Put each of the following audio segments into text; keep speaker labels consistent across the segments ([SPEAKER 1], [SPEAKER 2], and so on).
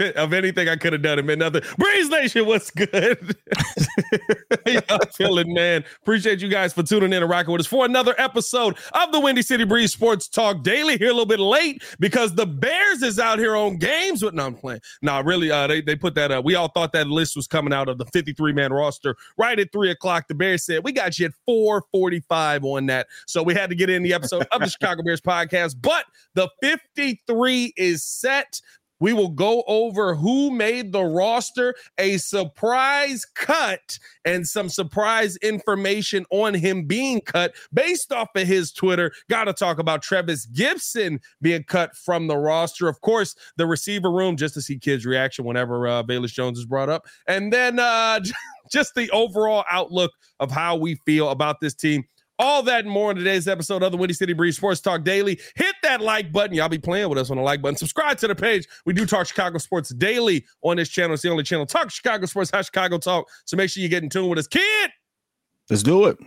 [SPEAKER 1] of anything I could have done. It meant nothing. Breeze Nation, what's good? Y'all feeling, man? Appreciate you guys for tuning in and rocking with us for another episode of the Windy City Breeze Sports Talk Daily. Here a little bit late because the Bears is out here on games. With no, I'm playing. No, really, uh, they they put that. Uh, we all thought that list was coming out of the 53 man roster right at three o'clock. The Bears said we got you at 4:45 on that, so we had to get in the episode of the Chicago Bears podcast. But the 53 is set. We will go over who made the roster, a surprise cut, and some surprise information on him being cut based off of his Twitter. Got to talk about Trevis Gipson being cut from the roster. Of course, the receiver room, just to see kids' reaction whenever uh, Velus Jones is brought up. And then uh, just the overall outlook of how we feel about this team. All that and more in today's episode of the Windy City Breeze Sports Talk Daily. Hit that like button. Y'all be playing with us on the like button. Subscribe to the page. We do talk Chicago sports daily on this channel. It's the only channel talk Chicago sports, how Chicago talk. So make sure you get in tune with us. Kid,
[SPEAKER 2] let's do it.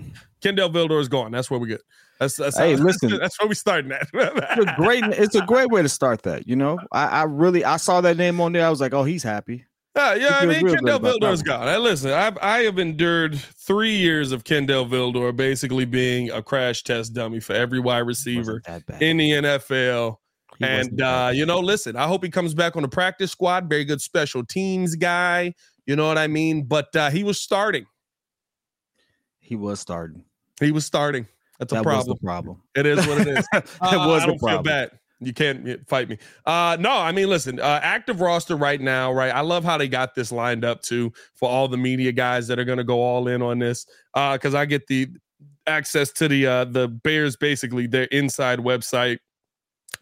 [SPEAKER 1] Kindle Vildor is gone. That's where we get. That's, that's
[SPEAKER 2] hey,
[SPEAKER 1] how,
[SPEAKER 2] listen.
[SPEAKER 1] That's, that's where we starting at.
[SPEAKER 2] it's a great. It's a great way to start that. You know, I, I really I saw that name on there. I was like, oh, he's happy.
[SPEAKER 1] Yeah, yeah. I mean, Kindle Vildor's gone. Hey, listen, I've I have endured three years of Kindle Vildor basically being a crash test dummy for every wide receiver in the NFL. He and uh, you know, listen, I hope he comes back on the practice squad. Very good special teams guy. You know what I mean? But uh, he was starting.
[SPEAKER 2] He was starting.
[SPEAKER 1] He was starting. That's
[SPEAKER 2] that
[SPEAKER 1] a problem.
[SPEAKER 2] Problem.
[SPEAKER 1] It is what it is.
[SPEAKER 2] it uh, was
[SPEAKER 1] I don't
[SPEAKER 2] the problem.
[SPEAKER 1] Feel bad. You can't fight me. Uh no, I mean listen, uh active roster right now, right? I love how they got this lined up too for all the media guys that are going to go all in on this. Uh cuz I get the access to the uh the Bears basically their inside website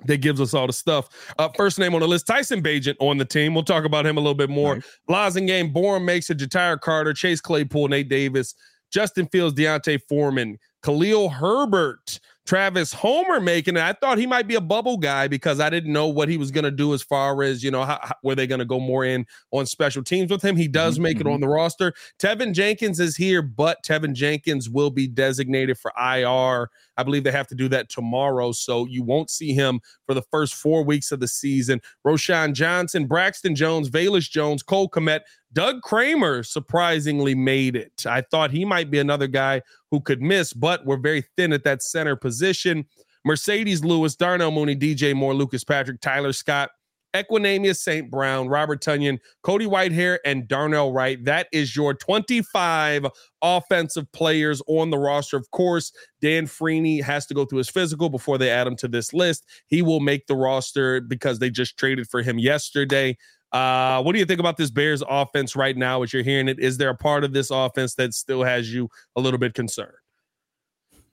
[SPEAKER 1] that gives us all the stuff. Uh, first name on the list, Tyson Bagent on the team. We'll talk about him a little bit more. Right. game, Bourne makes it, Ja'Tyre Carter, Chase Claypool, Nate Davis, Justin Fields, D'Onta Foreman, Khalil Herbert, Travis Homer making it. I thought he might be a bubble guy because I didn't know what he was going to do as far as, you know, how, how, were they going to go more in on special teams with him? He does mm-hmm. make it on the roster. Teven Jenkins is here, but Teven Jenkins will be designated for IR. I believe they have to do that tomorrow. So you won't see him for the first four weeks of the season. Roschon Johnson, Braxton Jones, Velus Jones, Cole Kmet, Doug Kramer surprisingly made it. I thought he might be another guy who could miss, but we're very thin at that center position. Marcedes Lewis, Darnell Mooney, DJ Moore, Lucas Patrick, Tyler Scott, Equanimeous St. Brown, Robert Tonyan, Cody Whitehair, and Darnell Wright. That is your 25 offensive players on the roster. Of course, Dan Feeney has to go through his physical before they add him to this list. He will make the roster because they just traded for him yesterday. Uh, what do you think about this Bears offense right now as you're hearing it? Is there a part of this offense that still has you a little bit concerned?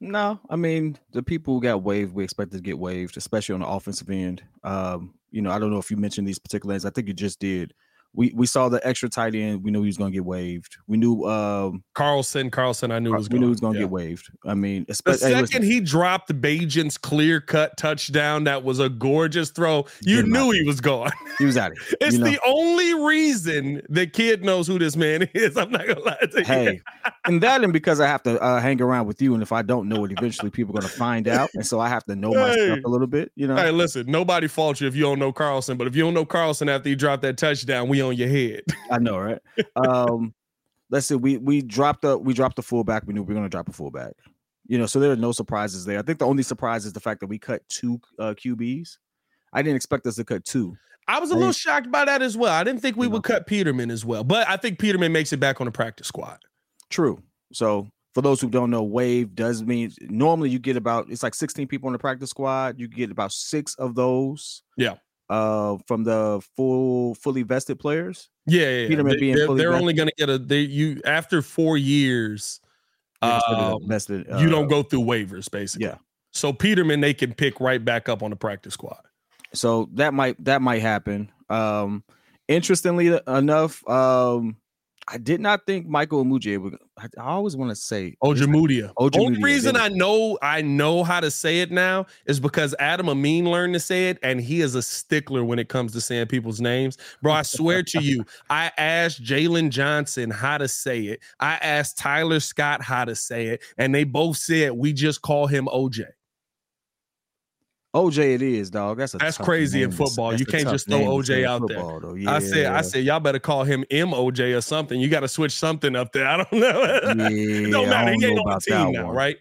[SPEAKER 2] No, I mean the people who got waived, we expect to get waived, especially on the offensive end. Um, you know, I don't know if you mentioned these particular names. I think you just did we we saw the extra tight end. We knew he was going to get waived. We knew um,
[SPEAKER 1] Carlson. Carlson, I knew was.
[SPEAKER 2] We knew he was going to yeah. get waived. I mean, especially
[SPEAKER 1] the second hey, he dropped Bagent's clear cut touchdown, that was a gorgeous throw. You knew he was gone.
[SPEAKER 2] He was out
[SPEAKER 1] it's you know? the only reason the kid knows who this man is. I'm not gonna lie to you.
[SPEAKER 2] Hey, and that and because I have to uh, hang around with you, and if I don't know it, eventually people are gonna find out, and so I have to know hey. my stuff a little bit. You know.
[SPEAKER 1] Hey, listen, nobody faults you if you don't know Carlson, but if you don't know Carlson after he dropped that touchdown, we on your head.
[SPEAKER 2] I know, right? Um, let's see. We we dropped the we dropped the fullback. We knew we were going to drop a fullback. You know, so there are no surprises there. I think the only surprise is the fact that we cut two uh, QBs. I didn't expect us to cut two.
[SPEAKER 1] I was a little shocked by that as well. I didn't think we would cut Peterman as well, but I think Peterman makes it back on the practice squad.
[SPEAKER 2] True. So for those who don't know, wave does mean normally you get about it's like 16 people on the practice squad. You get about six of those.
[SPEAKER 1] Yeah.
[SPEAKER 2] Uh, from the full fully vested players.
[SPEAKER 1] Yeah, yeah. Peterman they, being they're, they're only going to get a they you after four years. Um, vested, uh, you don't uh, go through waivers basically.
[SPEAKER 2] Yeah.
[SPEAKER 1] So Peterman, they can pick right back up on the practice squad.
[SPEAKER 2] So that might that might happen. Um, interestingly enough, um, I did not think Michael Umudia would. I, always want to say
[SPEAKER 1] Ojemudia. Ojemudia. Only reason I know I know how to say it now is because Adam Amin learned to say it, and he is a stickler when it comes to saying people's names. Bro, I swear to you, I asked Jaylon Johnson how to say it. I asked Tyler Scott how to say it, and they both said we just call him OJ.
[SPEAKER 2] OJ, it is, dog. That's a
[SPEAKER 1] that's crazy in football. You can't just throw OJ out football, there. Yeah, I said. I said, y'all better call him MOJ or something. You got to switch something up there. I don't know. Yeah, don't matter. He ain't on the team now, one. right?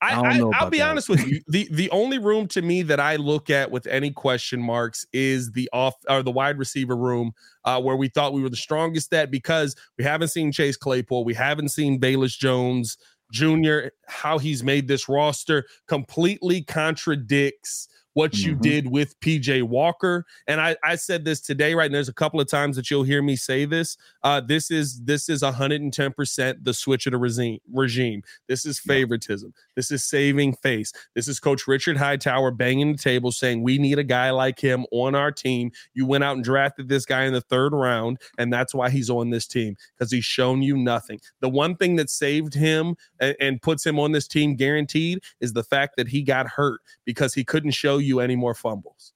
[SPEAKER 1] I, I, I will be that. honest with you. The the only room to me that I look at with any question marks is the off or the wide receiver room, uh, where we thought we were the strongest at because we haven't seen Chase Claypool, we haven't seen Velus Jones. Jr., how he's made this roster completely contradicts what mm-hmm. you did with PJ Walker. And I, I said this today, right? And there's a couple of times that you'll hear me say this. Uh, this is this is 110% the switch of the regime. regime. This is favoritism. This is saving face. This is Coach Richard Hightower banging the table saying, We need a guy like him on our team. You went out and drafted this guy in the third round, and that's why he's on this team because he's shown you nothing. The one thing that saved him and, and puts him on this team guaranteed is the fact that he got hurt because he couldn't show you any more fumbles.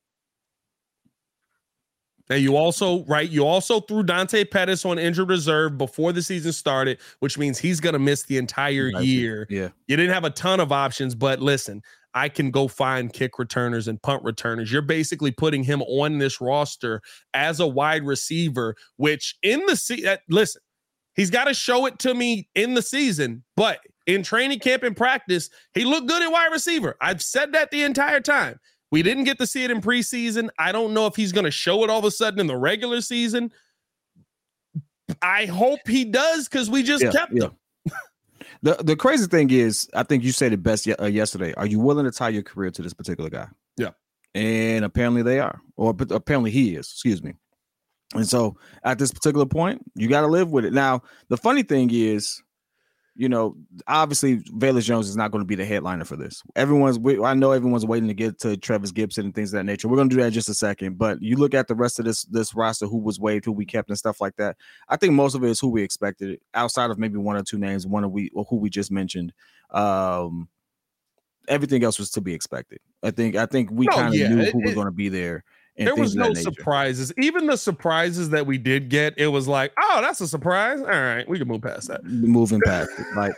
[SPEAKER 1] Now you also right, you also threw Dante Pettis on injured reserve before the season started, which means he's going to miss the entire year.
[SPEAKER 2] Yeah,
[SPEAKER 1] you didn't have a ton of options, but listen, I can go find kick returners and punt returners. You're basically putting him on this roster as a wide receiver, which in the season, uh, listen, he's got to show it to me in the season, but in training camp and practice, he looked good at wide receiver. I've said that the entire time. We didn't get to see it in preseason. I don't know if he's going to show it all of a sudden in the regular season. I hope he does because we just yeah, kept yeah. him.
[SPEAKER 2] the the crazy thing is, I think you said it best uh, yesterday. Are you willing to tie your career to this particular guy?
[SPEAKER 1] Yeah,
[SPEAKER 2] and apparently they are, or apparently he is. Excuse me. And so at this particular point, you got to live with it. Now, the funny thing is, you know, obviously Velus Jones is not going to be the headliner for this. Everyone's, I know everyone's waiting to get to Trevis Gipson and things of that nature. We're going to do that in just a second. But you look at the rest of this this roster, who was waived, who we kept, and stuff like that. I think most of it is who we expected, outside of maybe one or two names, one of we who we just mentioned. Um, everything else was to be expected. I think I think we kind of yeah, knew who it, was going to be there
[SPEAKER 1] there was no surprises. Even the surprises that we did get, it was like, oh, that's a surprise. All right, we can move past that.
[SPEAKER 2] Moving past it, like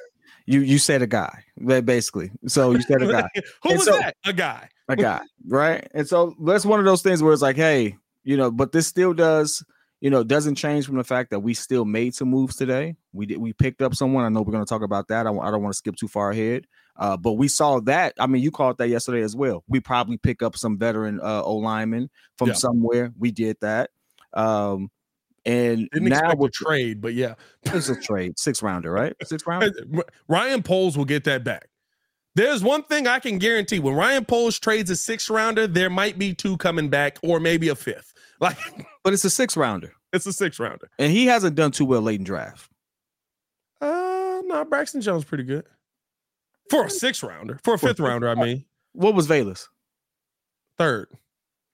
[SPEAKER 2] you you said a guy, basically. So you said a guy.
[SPEAKER 1] Who and was so, that? A guy.
[SPEAKER 2] A guy, right? And so that's one of those things where it's like, hey, you know, but this still does, you know, doesn't change from the fact that we still made some moves today. We did we picked up someone. I know we're going to talk about that. I, I don't want to skip too far ahead. Uh, but we saw that. I mean, you called that yesterday as well. We probably pick up some veteran uh, O lineman from yeah. somewhere. We did that. Um, and
[SPEAKER 1] Didn't now with trade, but yeah,
[SPEAKER 2] it's a trade, six rounder, right? Six rounder.
[SPEAKER 1] Ryan Poles will get that back. There's one thing I can guarantee: when Ryan Poles trades a six rounder, there might be two coming back, or maybe a fifth. Like,
[SPEAKER 2] but it's a six rounder.
[SPEAKER 1] It's a six rounder,
[SPEAKER 2] and he hasn't done too well late in draft.
[SPEAKER 1] Uh, no, Braxton Jones pretty good for a six rounder, for a fifth rounder. I mean,
[SPEAKER 2] what was Velus?
[SPEAKER 1] Third.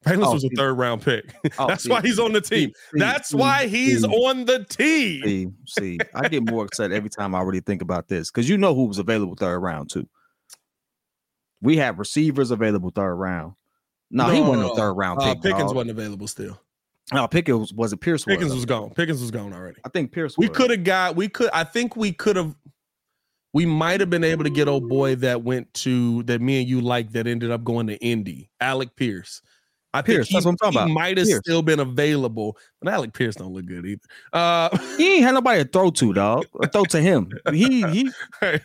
[SPEAKER 1] Velus oh, was a third round pick. Oh, That's see, why he's on the team. See, That's see, why he's on the team.
[SPEAKER 2] See, see, I get more upset every time I really think about this because you know who was available third round too. We have receivers available third round. No, no he wasn't no, a third round uh, pick.
[SPEAKER 1] Pickens
[SPEAKER 2] dog.
[SPEAKER 1] wasn't available still.
[SPEAKER 2] No, Pickens was it Pierce?
[SPEAKER 1] Pickens was, was gone. Pickens was gone already.
[SPEAKER 2] I think Pierce.
[SPEAKER 1] We could have got. We could. I think we could have we might have been able to get old boy that went to that me and you like that ended up going to Indy, Alec Pierce. I Pierce, think he, that's what I'm talking he about. might have still been available, but Alec Pierce don't look good either. Uh,
[SPEAKER 2] he ain't had nobody to throw to, dog. throw to him. He he.
[SPEAKER 1] hey,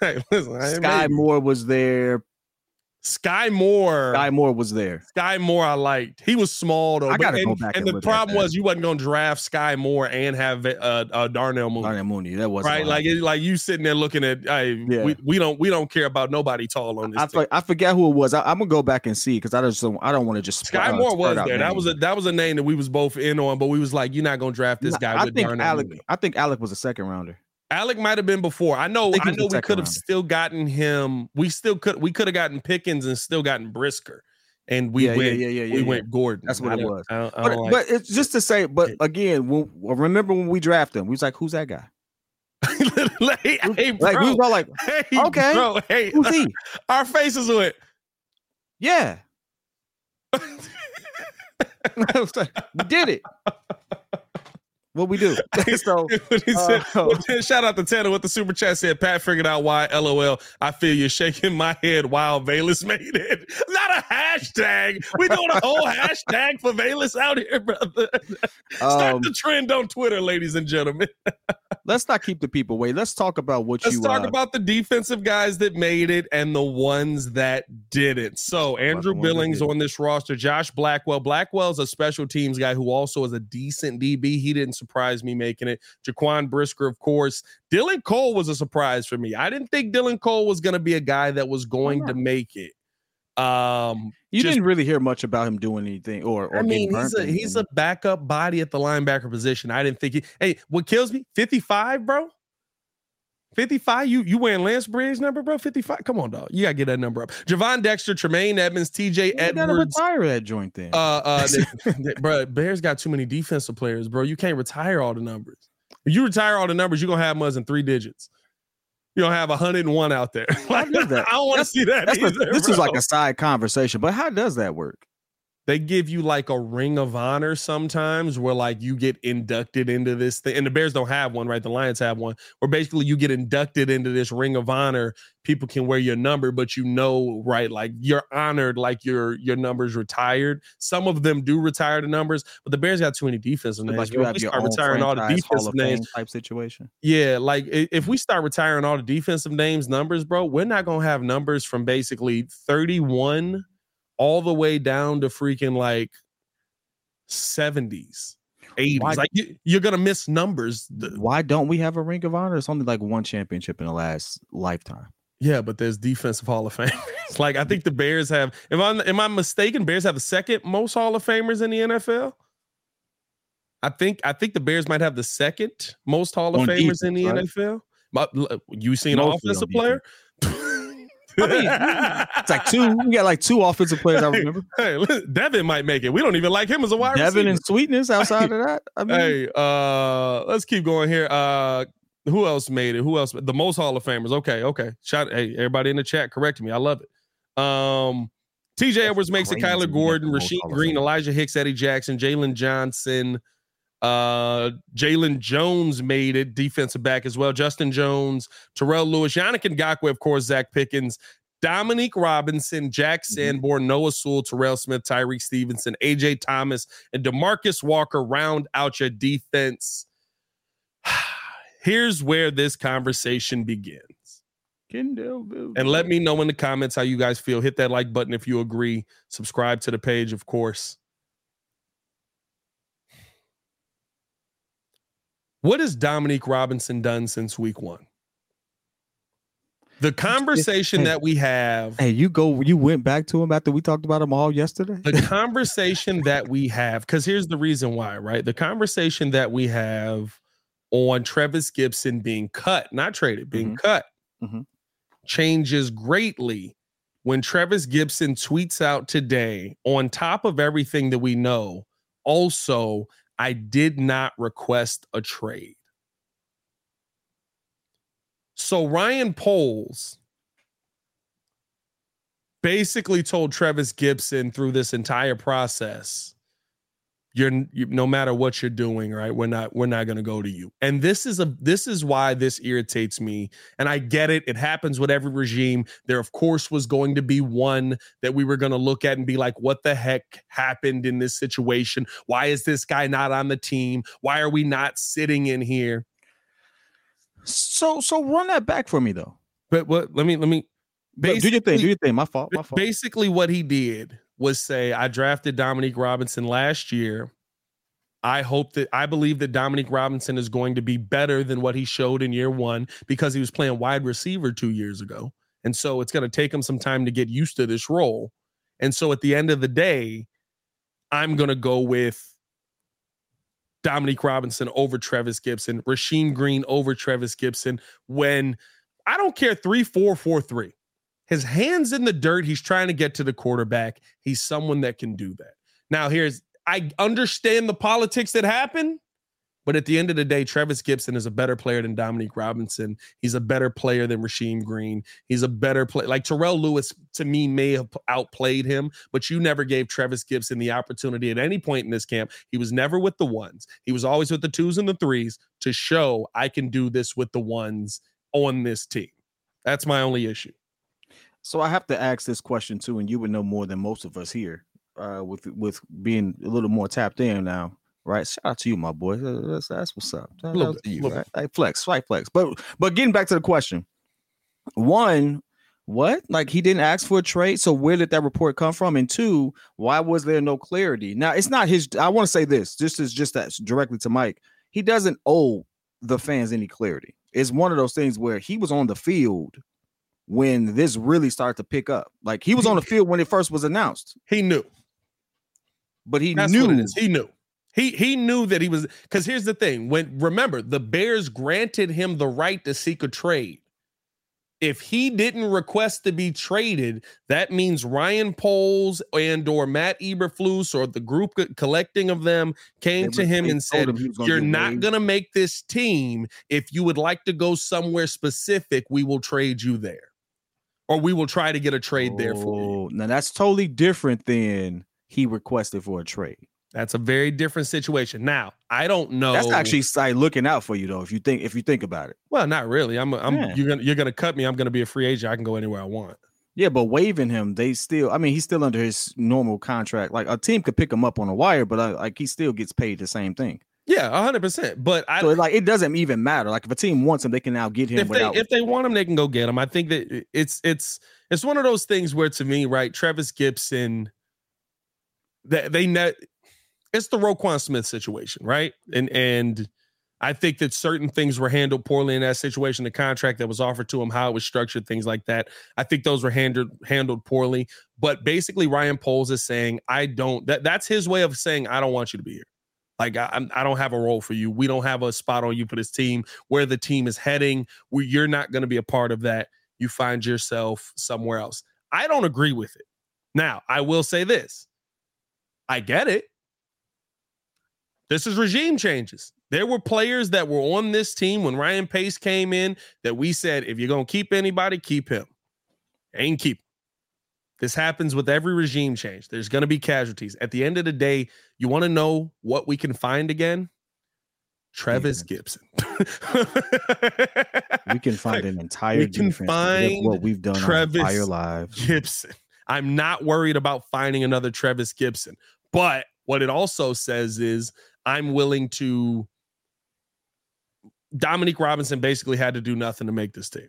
[SPEAKER 1] hey, listen,
[SPEAKER 2] Sky Moore was there.
[SPEAKER 1] Sky Moore.
[SPEAKER 2] Sky Moore was there.
[SPEAKER 1] Sky Moore, I liked. He was small though.
[SPEAKER 2] I gotta
[SPEAKER 1] and,
[SPEAKER 2] go back
[SPEAKER 1] and,
[SPEAKER 2] and
[SPEAKER 1] the problem was you wasn't going to draft Sky Moore and have uh, uh, Darnell Mooney.
[SPEAKER 2] Darnell Mooney. That was
[SPEAKER 1] Right, like it, like you sitting there looking at, hey,
[SPEAKER 2] Yeah.
[SPEAKER 1] we, we don't we don't care about nobody tall on this.
[SPEAKER 2] I,
[SPEAKER 1] team.
[SPEAKER 2] I forget who it was. I, am gonna go back and see because I just don't. I don't want to just.
[SPEAKER 1] Sky
[SPEAKER 2] uh,
[SPEAKER 1] Moore was there. That was a that was a name that we was both in on, but we was like, you're not gonna draft this guy
[SPEAKER 2] I
[SPEAKER 1] with
[SPEAKER 2] think
[SPEAKER 1] Darnell
[SPEAKER 2] Alec.
[SPEAKER 1] Mooney.
[SPEAKER 2] I think Alec was a second rounder.
[SPEAKER 1] Alec might have been before. I know.
[SPEAKER 2] he
[SPEAKER 1] I know we could have still gotten him. We still could. We could have gotten Pickens and still gotten Brisker, and we
[SPEAKER 2] Yeah, yeah,
[SPEAKER 1] went.
[SPEAKER 2] yeah, yeah,
[SPEAKER 1] we
[SPEAKER 2] yeah,
[SPEAKER 1] went Gordon.
[SPEAKER 2] That's what
[SPEAKER 1] I
[SPEAKER 2] it was.
[SPEAKER 1] I don't, I
[SPEAKER 2] But,
[SPEAKER 1] don't like-
[SPEAKER 2] but it's just to say. But again, when, remember when we drafted him? We was like, "Who's that guy?"
[SPEAKER 1] like, hey, bro.
[SPEAKER 2] Like we was all like,
[SPEAKER 1] hey,
[SPEAKER 2] okay,
[SPEAKER 1] bro. Hey,
[SPEAKER 2] "Who's he?"
[SPEAKER 1] our faces went.
[SPEAKER 2] Yeah, I was like, we did it. What we do? so uh,
[SPEAKER 1] well, shout out to Tanner with the super chat said Pat figured out why LOL. I feel you shaking my head while Velus made it. Not a hashtag. We doing a whole hashtag for Velus out here, brother. Start
[SPEAKER 2] um,
[SPEAKER 1] the trend on Twitter, ladies and gentlemen.
[SPEAKER 2] Let's not keep the people waiting. Let's talk about what you want.
[SPEAKER 1] Let's
[SPEAKER 2] you.
[SPEAKER 1] talk
[SPEAKER 2] uh,
[SPEAKER 1] about the defensive guys that made it and the ones that didn't. So Andrew Billings on this roster, Josh Blackwell. Blackwell's a special teams guy who also is a decent DB. He didn't surprise me making it. Jaquan Brisker, of course. Dylan Cole was a surprise for me. I didn't think Dylan Cole was going to be a guy that was going to make it. Um,
[SPEAKER 2] you
[SPEAKER 1] just-
[SPEAKER 2] didn't really hear much about him doing anything, or, or
[SPEAKER 1] I mean,
[SPEAKER 2] getting
[SPEAKER 1] he's a
[SPEAKER 2] or
[SPEAKER 1] he's a backup body at the linebacker position. I didn't think he. Hey, what kills me? Fifty five, bro. Fifty five. You you wearing Lance Briggs number, bro? Fifty five. Come on, dog. You gotta get that number up. Gervon Dexter, Tremaine Edmunds, T.J.
[SPEAKER 2] You gotta
[SPEAKER 1] Edwards.
[SPEAKER 2] retire that joint then.
[SPEAKER 1] Uh, uh, they- they- bro. Bears got too many defensive players, bro. You can't retire all the numbers. If you retire all the numbers, you're gonna have muds in three digits. You don't have 101 out there. Like,
[SPEAKER 2] does that?
[SPEAKER 1] I don't want to see that. Either,
[SPEAKER 2] this is like a side conversation, but how does that work?
[SPEAKER 1] They give you like a ring of honor sometimes where like you get inducted into this thing and the bears don't have one right? The lions have one where basically you get inducted into this ring of honor. People can wear your number but you know right like you're honored like your your number's retired. Some of them do retire the numbers but the bears got too many defensive names.
[SPEAKER 2] Like you have your
[SPEAKER 1] start retiring all the defensive names.
[SPEAKER 2] type situation.
[SPEAKER 1] yeah, like if we start retiring all the defensive names numbers, bro, we're not gonna have numbers from basically 31 all the way down to freaking like 70s, 80s.
[SPEAKER 2] Why-
[SPEAKER 1] Like you, you're gonna miss numbers.
[SPEAKER 2] Why don't we have a ring of honor? It's only like one championship in the last lifetime.
[SPEAKER 1] yeah, but there's defensive Hall of Famers. like I think the Bears have. If I'm am I mistaken? Bears have the second most Hall of Famers in the NFL. I think I think the Bears might have the second most Hall of
[SPEAKER 2] On
[SPEAKER 1] Famers in the
[SPEAKER 2] defense,
[SPEAKER 1] NFL. But you seen an offensive player?
[SPEAKER 2] I mean, It's like two. We got like two offensive players. I remember
[SPEAKER 1] Hey, look, Devin might make it. We don't even like him as a wide
[SPEAKER 2] Devin
[SPEAKER 1] receiver.
[SPEAKER 2] and Sweetness. Outside of that, I mean,
[SPEAKER 1] hey, uh, let's keep going here. Uh, who else made it? Who else? The most Hall of Famers. Okay, okay. Shout. Hey, everybody in the chat, correct me. I love it. Um, T.J. Edwards makes it.
[SPEAKER 2] crazy
[SPEAKER 1] Kyler Gordon,
[SPEAKER 2] the Rasheem
[SPEAKER 1] Green, Elijah Hicks, Eddie Jackson, Jaylon Johnson. Uh, Jalen Jones made it. Defensive back as well. Justin Jones, Terrell Lewis, Yannick Ngakoue, of course. Zacch Pickens. Dominique Robinson, Jack
[SPEAKER 2] Mm-hmm.
[SPEAKER 1] Noah Sewell, Terrell Smith, Tyrique Stevenson, AJ Thomas, and Demarcus Walker round out your defense. Here's where this conversation begins. And let me know in the comments how you guys feel. Hit that like button if you agree. Subscribe to the page, of course. What has Dominique Robinson done since week one? The conversation
[SPEAKER 2] hey.
[SPEAKER 1] that we have
[SPEAKER 2] Hey, you go. You went back to him after we talked about him all yesterday.
[SPEAKER 1] the conversation that we have, because here's the reason why, right? The conversation that we have on Travis Gipson being cut, not traded, being
[SPEAKER 2] Mhm.
[SPEAKER 1] cut,
[SPEAKER 2] Mhm.
[SPEAKER 1] changes greatly when Travis Gipson tweets out today, on top of everything that we know, also, I did not request a trade. So Ryan Poles basically told Travis Gipson through this entire process, you're you, no matter what you're doing, right? We're not we're not going to go to you. And this is a this is why this irritates me. And I get it. It happens with every regime. There of course was going to be one that we were going to look at and be like what the heck happened in this situation? Why is this guy not on the team? Why are we not sitting in here?
[SPEAKER 2] So, so run that back for me though.
[SPEAKER 1] But what let me let me
[SPEAKER 2] do your thing. Do your thing. My fault. My fault.
[SPEAKER 1] Basically, what he did was say, I drafted Dominique Robinson last year. I hope that I believe that Dominique Robinson is going to be better than what he showed in year one because he was playing wide receiver two years ago. And so it's going to take him some time to get used to this role. And so at the end of the day, I'm going to go with Dominique Robinson over Trevis Gipson, Rasheem Green over Trevis Gipson when I don't care three, four, four, three. His hands in the dirt. He's trying to get to the quarterback. He's someone that can do that. Now, here's I understand the politics that happen, but at the end of the day, Trevis Gipson is a better player than Dominique Robinson. He's a better player than Rasheem Green. He's a better player. Like Terrell Lewis, to me, may have outplayed him, but you never gave Trevis Gipson the opportunity at any point in this camp. He was never with the ones. He was always with the twos and the threes to show I can do this with the ones on this team. That's my only issue.
[SPEAKER 2] So I have to ask this question too, and you would know more than most of us here, uh, with with being a little more tapped in now, right? Shout out to you, my boy. That's, that's what's up. Shout out bit, to you, right? Hey, flex, slight flex. But but getting back to the question, one, what? Like he didn't ask for a trade, so where did that report come from? And two, why was there no clarity? Now it's not his. I want to say this. This is just that directly to Mike. He doesn't owe the fans any clarity. It's one of those things where he was on the field when this really started to pick up. Like he was on the field when it first was announced.
[SPEAKER 1] He knew.
[SPEAKER 2] But he That's knew
[SPEAKER 1] he knew. He he knew that he was because here's the thing. When remember, the Bears granted him the right to seek a trade. If he didn't request to be traded, that means Ryan Poles and or Matt Eberflus or the group collecting of them came they to him and said, him "You're not going to make this team. If you would like to go somewhere specific, we will trade you there." Or we will try to get a trade there for you. Oh,
[SPEAKER 2] now that's totally different than he requested for a trade.
[SPEAKER 1] That's a very different situation. Now, I don't know.
[SPEAKER 2] That's actually like looking out for you though. If you think if you think about it.
[SPEAKER 1] Well, not really. I'm I'm yeah. you're gonna you're gonna cut me. I'm gonna be a free agent. I can go anywhere I want.
[SPEAKER 2] Yeah, but waiving him, they still. I mean, he's still under his normal contract. Like a team could pick him up on a wire, but uh, like he still gets paid the same thing.
[SPEAKER 1] Yeah, hundred percent. But I
[SPEAKER 2] so like it doesn't even matter. Like if a team wants him, they can now get him.
[SPEAKER 1] If
[SPEAKER 2] without...
[SPEAKER 1] they if they want him, they can go get him. I think that it's it's it's one of those things where to me, right, Travis Gipson, that they net it's the Roquan Smith situation, right? And and I think that certain things were handled poorly in that situation. The contract that was offered to him, how it was structured, things like that. I think those were handled handled poorly. But basically, Ryan Poles is saying, I don't. That that's his way of saying, I don't want you to be here. Like I, I don't have a role for you. We don't have a spot on you for this team. Where the team is heading, where you're not going to be a part of that. You find yourself somewhere else. I don't agree with it. Now, I will say this. I get it. This is regime changes. There were players that were on this team when Ryan Pace came in that we said, if you're going to keep anybody, keep him. Ain't keep this happens with every regime change. There's going to be casualties. At the end of the day, you want to know what we can find again? Trevis Gipson.
[SPEAKER 2] we can find an entire we can find what we've done Trevis our entire lives.
[SPEAKER 1] Gipson. I'm not worried about finding another Trevis Gipson. But what it also says is I'm willing to Dominique Robinson basically had to do nothing to make this team.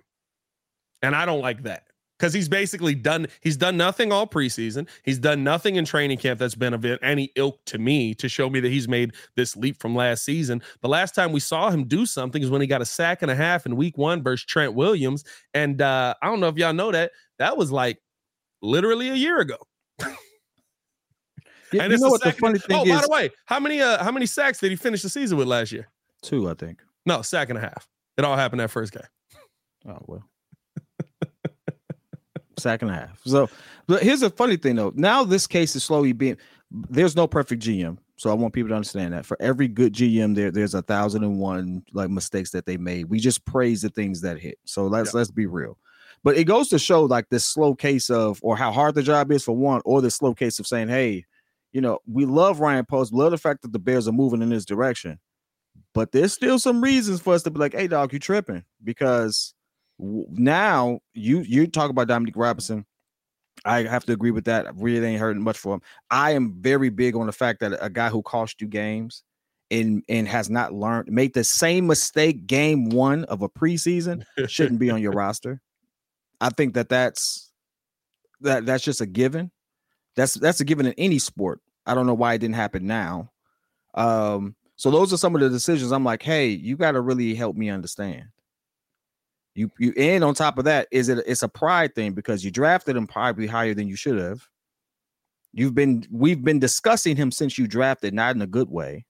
[SPEAKER 1] And I don't like that because he's basically done he's done nothing all preseason he's done nothing in training camp that's been of any ilk to me to show me that he's made this leap from last season the last time we saw him do something is when he got a sack and a half in week one versus trent williams and uh, i don't know if y'all know that that was like literally a year ago
[SPEAKER 2] yeah, and you know what the funny thing oh, is?
[SPEAKER 1] by the way, how many uh how many sacks did he finish the season with last year?
[SPEAKER 2] Two, I think.
[SPEAKER 1] No, sack and a half. It all happened that first game.
[SPEAKER 2] Oh well sack and a half. So, but here's a funny thing though. Now this case is slowly being. There's no perfect GM, so I want people to understand that. For every good GM, there there's a thousand and one like mistakes that they made. We just praise the things that hit. So let's yeah. let's be real. But it goes to show like this slow case of, or how hard the job is for one, or the slow case of saying, hey, you know, we love Ryan Poles, love the fact that the Bears are moving in this direction, but there's still some reasons for us to be like, hey, dog, you tripping because now you you talk about Dominique Robinson. I have to agree with that. I really ain't heard much for him. I am very big on the fact that a guy who cost you games and and has not learned, made the same mistake game one of a preseason, shouldn't be on your roster. I think that that's that that's just a given. That's that's a given in any sport. I don't know why it didn't happen now. Um, so those are some of the decisions. I'm like, hey, you got to really help me understand. You you and on top of that, is it it's a pride thing because you drafted him probably higher than you should have. You've been we've been discussing him since you drafted, not in a good way.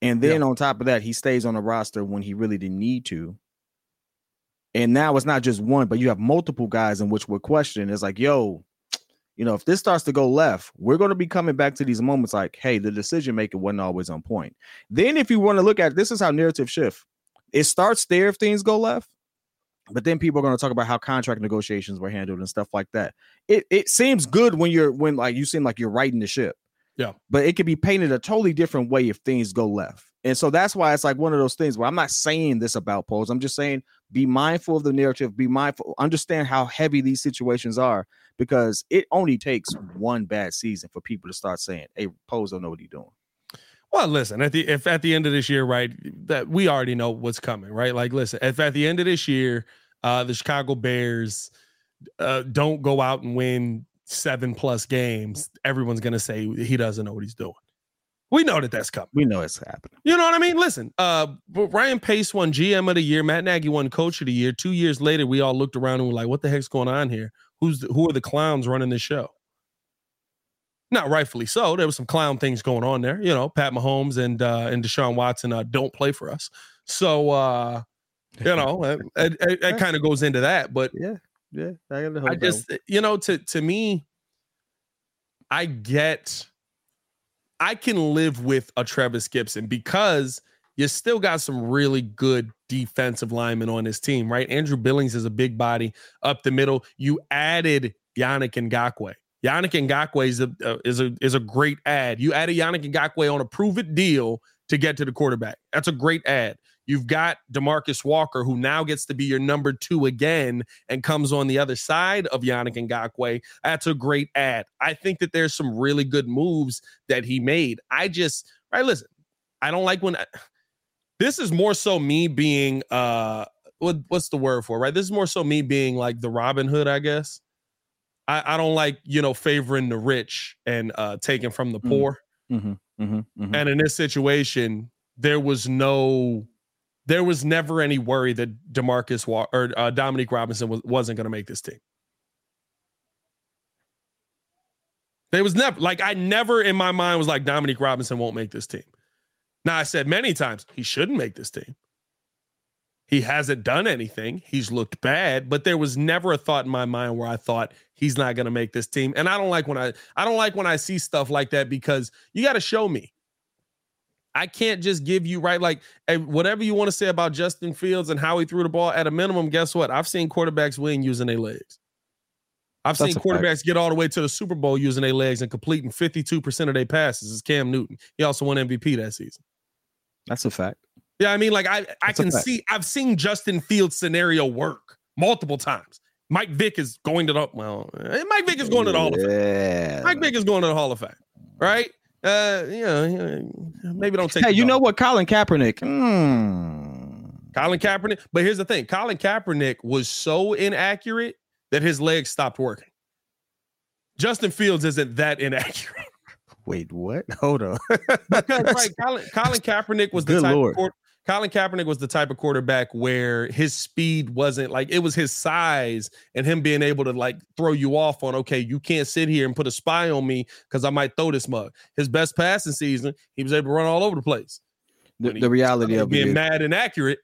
[SPEAKER 2] And then yeah. on top of that, he stays on the roster when he really didn't need to. And now it's not just one, but you have multiple guys in which we're questioning. It's like, yo, you know, if this starts to go left, we're going to be coming back to these moments like, hey, the decision making wasn't always on point. Then, if you want to look at this, is how narrative shift. It starts there if things go left, but then people are going to talk about how contract negotiations were handled and stuff like that. It it seems good when you're when like you seem like you're riding the ship.
[SPEAKER 1] Yeah.
[SPEAKER 2] But it could be painted a totally different way if things go left. And so that's why it's like one of those things where I'm not saying this about Poles. I'm just saying be mindful of the narrative, be mindful, understand how heavy these situations are because it only takes one bad season for people to start saying, Hey, Poles don't know what he's doing.
[SPEAKER 1] Well, listen, at the if at the end of this year, right, that we already know what's coming, right? Like, listen, if at the end of this year, uh, the Chicago Bears uh, don't go out and win seven plus games, everyone's gonna say he doesn't know what he's doing. We know that that's coming.
[SPEAKER 2] We know it's happening.
[SPEAKER 1] You know what I mean? Listen, uh, Ryan Pace won GM of the year. Matt Nagy won Coach of the year. Two years later, we all looked around and were like, "What the heck's going on here? Who's the, who are the clowns running the show?" Not rightfully so. There was some clown things going on there. You know, Pat Mahomes and uh, and Deshaun Watson uh, don't play for us. So uh, you know, it, it, it, it kind of goes into that. But
[SPEAKER 2] yeah, yeah, I,
[SPEAKER 1] I just you know, to to me, I get I can live with a Trevis Gipson because you still got some really good defensive linemen on this team, right? Andrew Billings is a big body up the middle. You added Yannick Ngakoue. Yannick Ngakoue is a uh, is a is a great ad. You added Yannick Ngakoue on a prove it deal to get to the quarterback. That's a great ad. You've got Demarcus Walker, who now gets to be your number two again and comes on the other side of Yannick Ngakoue. That's a great ad. I think that there's some really good moves that he made. I just, right, listen, I don't like when I, this is more so me being, uh, what, what's the word for, right? This is more so me being like the Robin Hood, I guess. I, I don't like, you know, favoring the rich and uh, taking from the mm-hmm. poor. Mm-hmm, mm-hmm, mm-hmm. And in this situation, there was no there was never any worry that Demarcus Wa- or uh, Dominique Robinson was, wasn't going to make this team. There was never like I never in my mind was like Dominique Robinson won't make this team. Now I said many times he shouldn't make this team. He hasn't done anything. He's looked bad, but there was never a thought in my mind where I thought he's not going to make this team. And I don't like when I I don't like when I see stuff like that because you got to show me. I can't just give you right like whatever you want to say about Justin Fields and how he threw the ball. At a minimum, guess what? I've seen quarterbacks win using their legs. I've That's seen quarterbacks fact. get all the way to the Super Bowl using their legs and completing 52% of their passes. Is Cam Newton. He also won MVP that season.
[SPEAKER 2] That's a fact.
[SPEAKER 1] Yeah, I mean, like I, I can see I've seen Justin Fields scenario work multiple times. Mike Vick is going to the well, eh, Mike Vick is going to the Hall of Fame. Mike Vick is going to the Hall of Fame, right? Uh, you know, maybe don't take.
[SPEAKER 2] Hey, you know what, Colin Kaepernick? Hmm.
[SPEAKER 1] Colin Kaepernick, but here's the thing: Colin Kaepernick was so inaccurate that his legs stopped working. Justin Fields isn't that inaccurate.
[SPEAKER 2] Wait, what? Hold on.
[SPEAKER 1] because Colin, Colin Kaepernick was the Good type Lord. of Colin Kaepernick was the type of quarterback where his speed wasn't like it was his size and him being able to like throw you off on okay, you can't sit here and put a spy on me because I might throw this mug. His best passing season, he was able to run all over the place.
[SPEAKER 2] The, he, the reality of
[SPEAKER 1] being mad and accurate.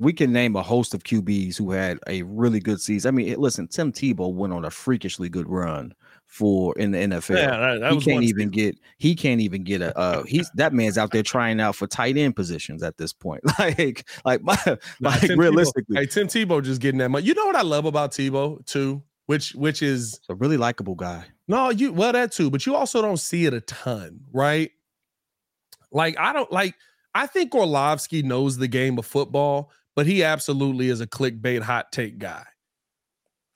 [SPEAKER 2] We can name a host of QBs who had a really good season. I mean, listen, Tim Tebow went on a freakishly good run for in the NFL. Yeah, that, that he can't even get he can't even get a uh he's that man's out there trying out for tight end positions at this point. Like like my nah, like Tim realistically.
[SPEAKER 1] Tebow, hey, Tim Tebow just getting that money. You know what I love about Tebow too, which which is
[SPEAKER 2] a really likable guy.
[SPEAKER 1] No, you well that too, but you also don't see it a ton, right? Like I don't like I think Orlovsky knows the game of football, but he absolutely is a clickbait hot take guy.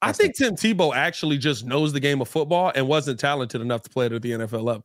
[SPEAKER 1] I think Tim Tebow actually just knows the game of football and wasn't talented enough to play it at the NFL level.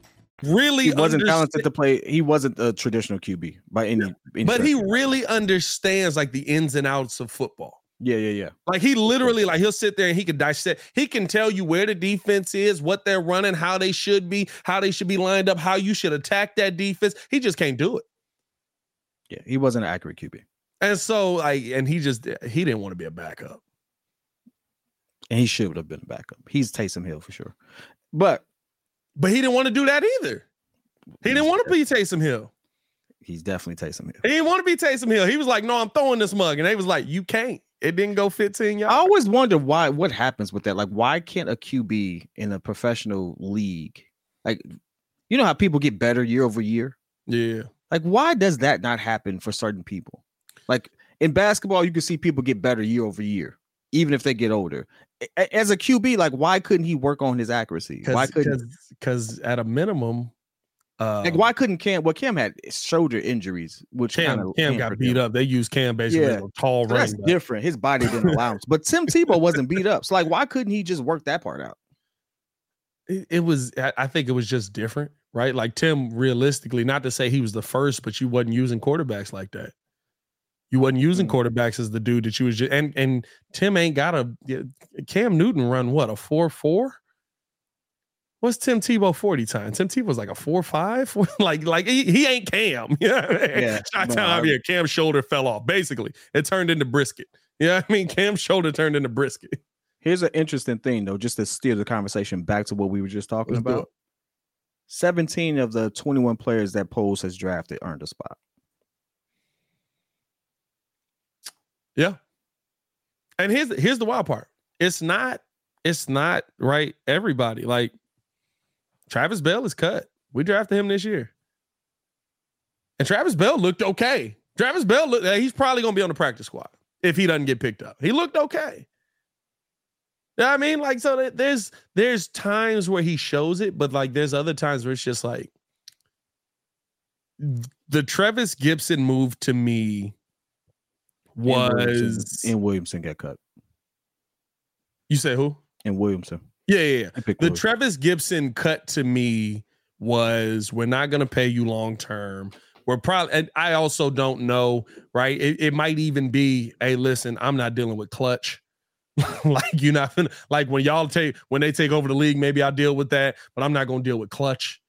[SPEAKER 1] Really
[SPEAKER 2] He wasn't talented to play. He wasn't a traditional QB by any. any
[SPEAKER 1] but he really understands like the ins and outs of football.
[SPEAKER 2] yeah, yeah, yeah.
[SPEAKER 1] Like he literally, like he'll sit there and he can dissect. He can tell you where the defense is, what they're running, how they should be, how they should be lined up, how you should attack that defense. He just can't do it.
[SPEAKER 2] Yeah, he wasn't an accurate QB,
[SPEAKER 1] And so, like, and he just he didn't want to be a backup.
[SPEAKER 2] and he should have been a backup. He's Taysom Hill for sure, but
[SPEAKER 1] But he didn't want to do that either. He didn't want to be Taysom Hill.
[SPEAKER 2] he's definitely Taysom Hill.
[SPEAKER 1] He didn't want to be Taysom Hill. He was like, "No, I'm throwing this mug," and they was like, "You can't." It didn't go 15 yards.
[SPEAKER 2] I always wonder why. What happens with that? Like, why can't a QB in a professional league, like, you know how people get better year over year?
[SPEAKER 1] Yeah,
[SPEAKER 2] Like, why does that not happen for certain people? Like in basketball, you can see people get better year over year, even if they get older. As a QB, like, why couldn't he work on his accuracy? Why couldn't
[SPEAKER 1] because at a minimum, uh,
[SPEAKER 2] like why couldn't Cam? Well, Cam had shoulder injuries, which
[SPEAKER 1] Cam Cam got beat up. They used Cam basically
[SPEAKER 2] Yeah.
[SPEAKER 1] tall
[SPEAKER 2] So that's
[SPEAKER 1] running
[SPEAKER 2] different. His body didn't allow him. But Tim Tebow wasn't beat up. So like, why couldn't he just work that part out?
[SPEAKER 1] it, it was I I think it was just different, right? Like Tim, realistically, not to say he was the first, but you wasn't using quarterbacks like that. You wasn't using
[SPEAKER 2] Mhm.
[SPEAKER 1] quarterbacks as the dude that you was just and and Tim ain't got a Cam Newton run what a four four. What's Tim Tebow 40 time? Tim Tebow's like a four five. like like he, he ain't Cam. Yeah.
[SPEAKER 2] Yeah,
[SPEAKER 1] Shot
[SPEAKER 2] no,
[SPEAKER 1] time here. Cam's shoulder fell off. Basically, it turned into brisket. Yeah, I mean Cam's shoulder turned into brisket.
[SPEAKER 2] Here's an interesting thing, though, just to steer the conversation back to what we were just talking
[SPEAKER 1] Let's
[SPEAKER 2] about. 17 of the 21 players that Poles has drafted earned a spot.
[SPEAKER 1] Yeah. And here's here's the wild part. It's not it's not right everybody. Like Travis Bell is cut. We drafted him this year. And Travis Bell looked okay. Travis Bell looked eh, he's probably to be on the practice squad if he doesn't get picked up. He looked okay. You know I mean? Like so there's there's times where he shows it, but like there's other times where it's just like the Travis Gipson move to me
[SPEAKER 2] And Williamson-
[SPEAKER 1] was
[SPEAKER 2] and Williamson got cut.
[SPEAKER 1] you say who?
[SPEAKER 2] And Williamson.
[SPEAKER 1] Yeah, yeah, yeah. The
[SPEAKER 2] Williamson.
[SPEAKER 1] Travis Gipson cut to me was we're not going to pay you long term. We're probably, and I also don't know, right? It, it might even be, hey, listen, I'm not dealing with clutch. like you're not gonna like when y'all take when they take over the league, maybe I'll deal with that, but I'm not gonna deal with clutch.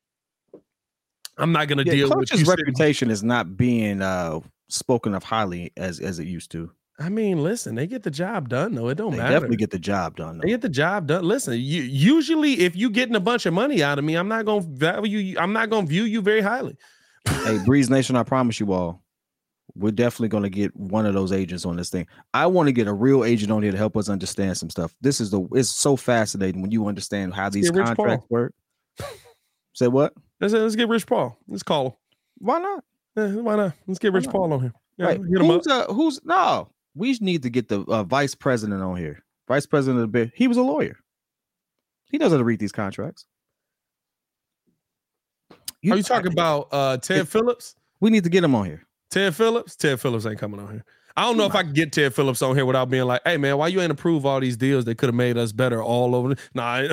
[SPEAKER 1] I'm not gonna
[SPEAKER 2] Yeah,
[SPEAKER 1] deal with sitting-
[SPEAKER 2] reputation is not being uh spoken of highly as as it used to.
[SPEAKER 1] I mean, listen, they get the job done though. It don't
[SPEAKER 2] They
[SPEAKER 1] matter.
[SPEAKER 2] definitely get the job done.
[SPEAKER 1] They get the job done. Listen, you usually if you getting a bunch of money out of me, I'm not gonna value you. I'm not gonna view you very highly.
[SPEAKER 2] hey, Breeze Nation, I promise you all, we're definitely going to get one of those agents on this thing. I want to get a real agent on here to help us understand some stuff. This is the it's so fascinating when you understand how these
[SPEAKER 1] Rich Paul.
[SPEAKER 2] contracts work. Say what?
[SPEAKER 1] Let's, let's get Rich Paul. Let's call him.
[SPEAKER 2] Why not?
[SPEAKER 1] Eh, why not? Let's get Rich? Paul on here. Yeah,
[SPEAKER 2] right.
[SPEAKER 1] hit him up.
[SPEAKER 2] Who's uh, who's no? We need to get the uh, vice president on here. Vice president of the. He was a lawyer. He knows how to read these contracts.
[SPEAKER 1] Are you talking about uh Ted Phillips?
[SPEAKER 2] We need to get him on here.
[SPEAKER 1] Ted Phillips? Ted Phillips ain't coming on here. I don't know if I can get Ted Phillips on here without being like, hey man, why you ain't approve all these deals that could have made us better all over? the-" Nah,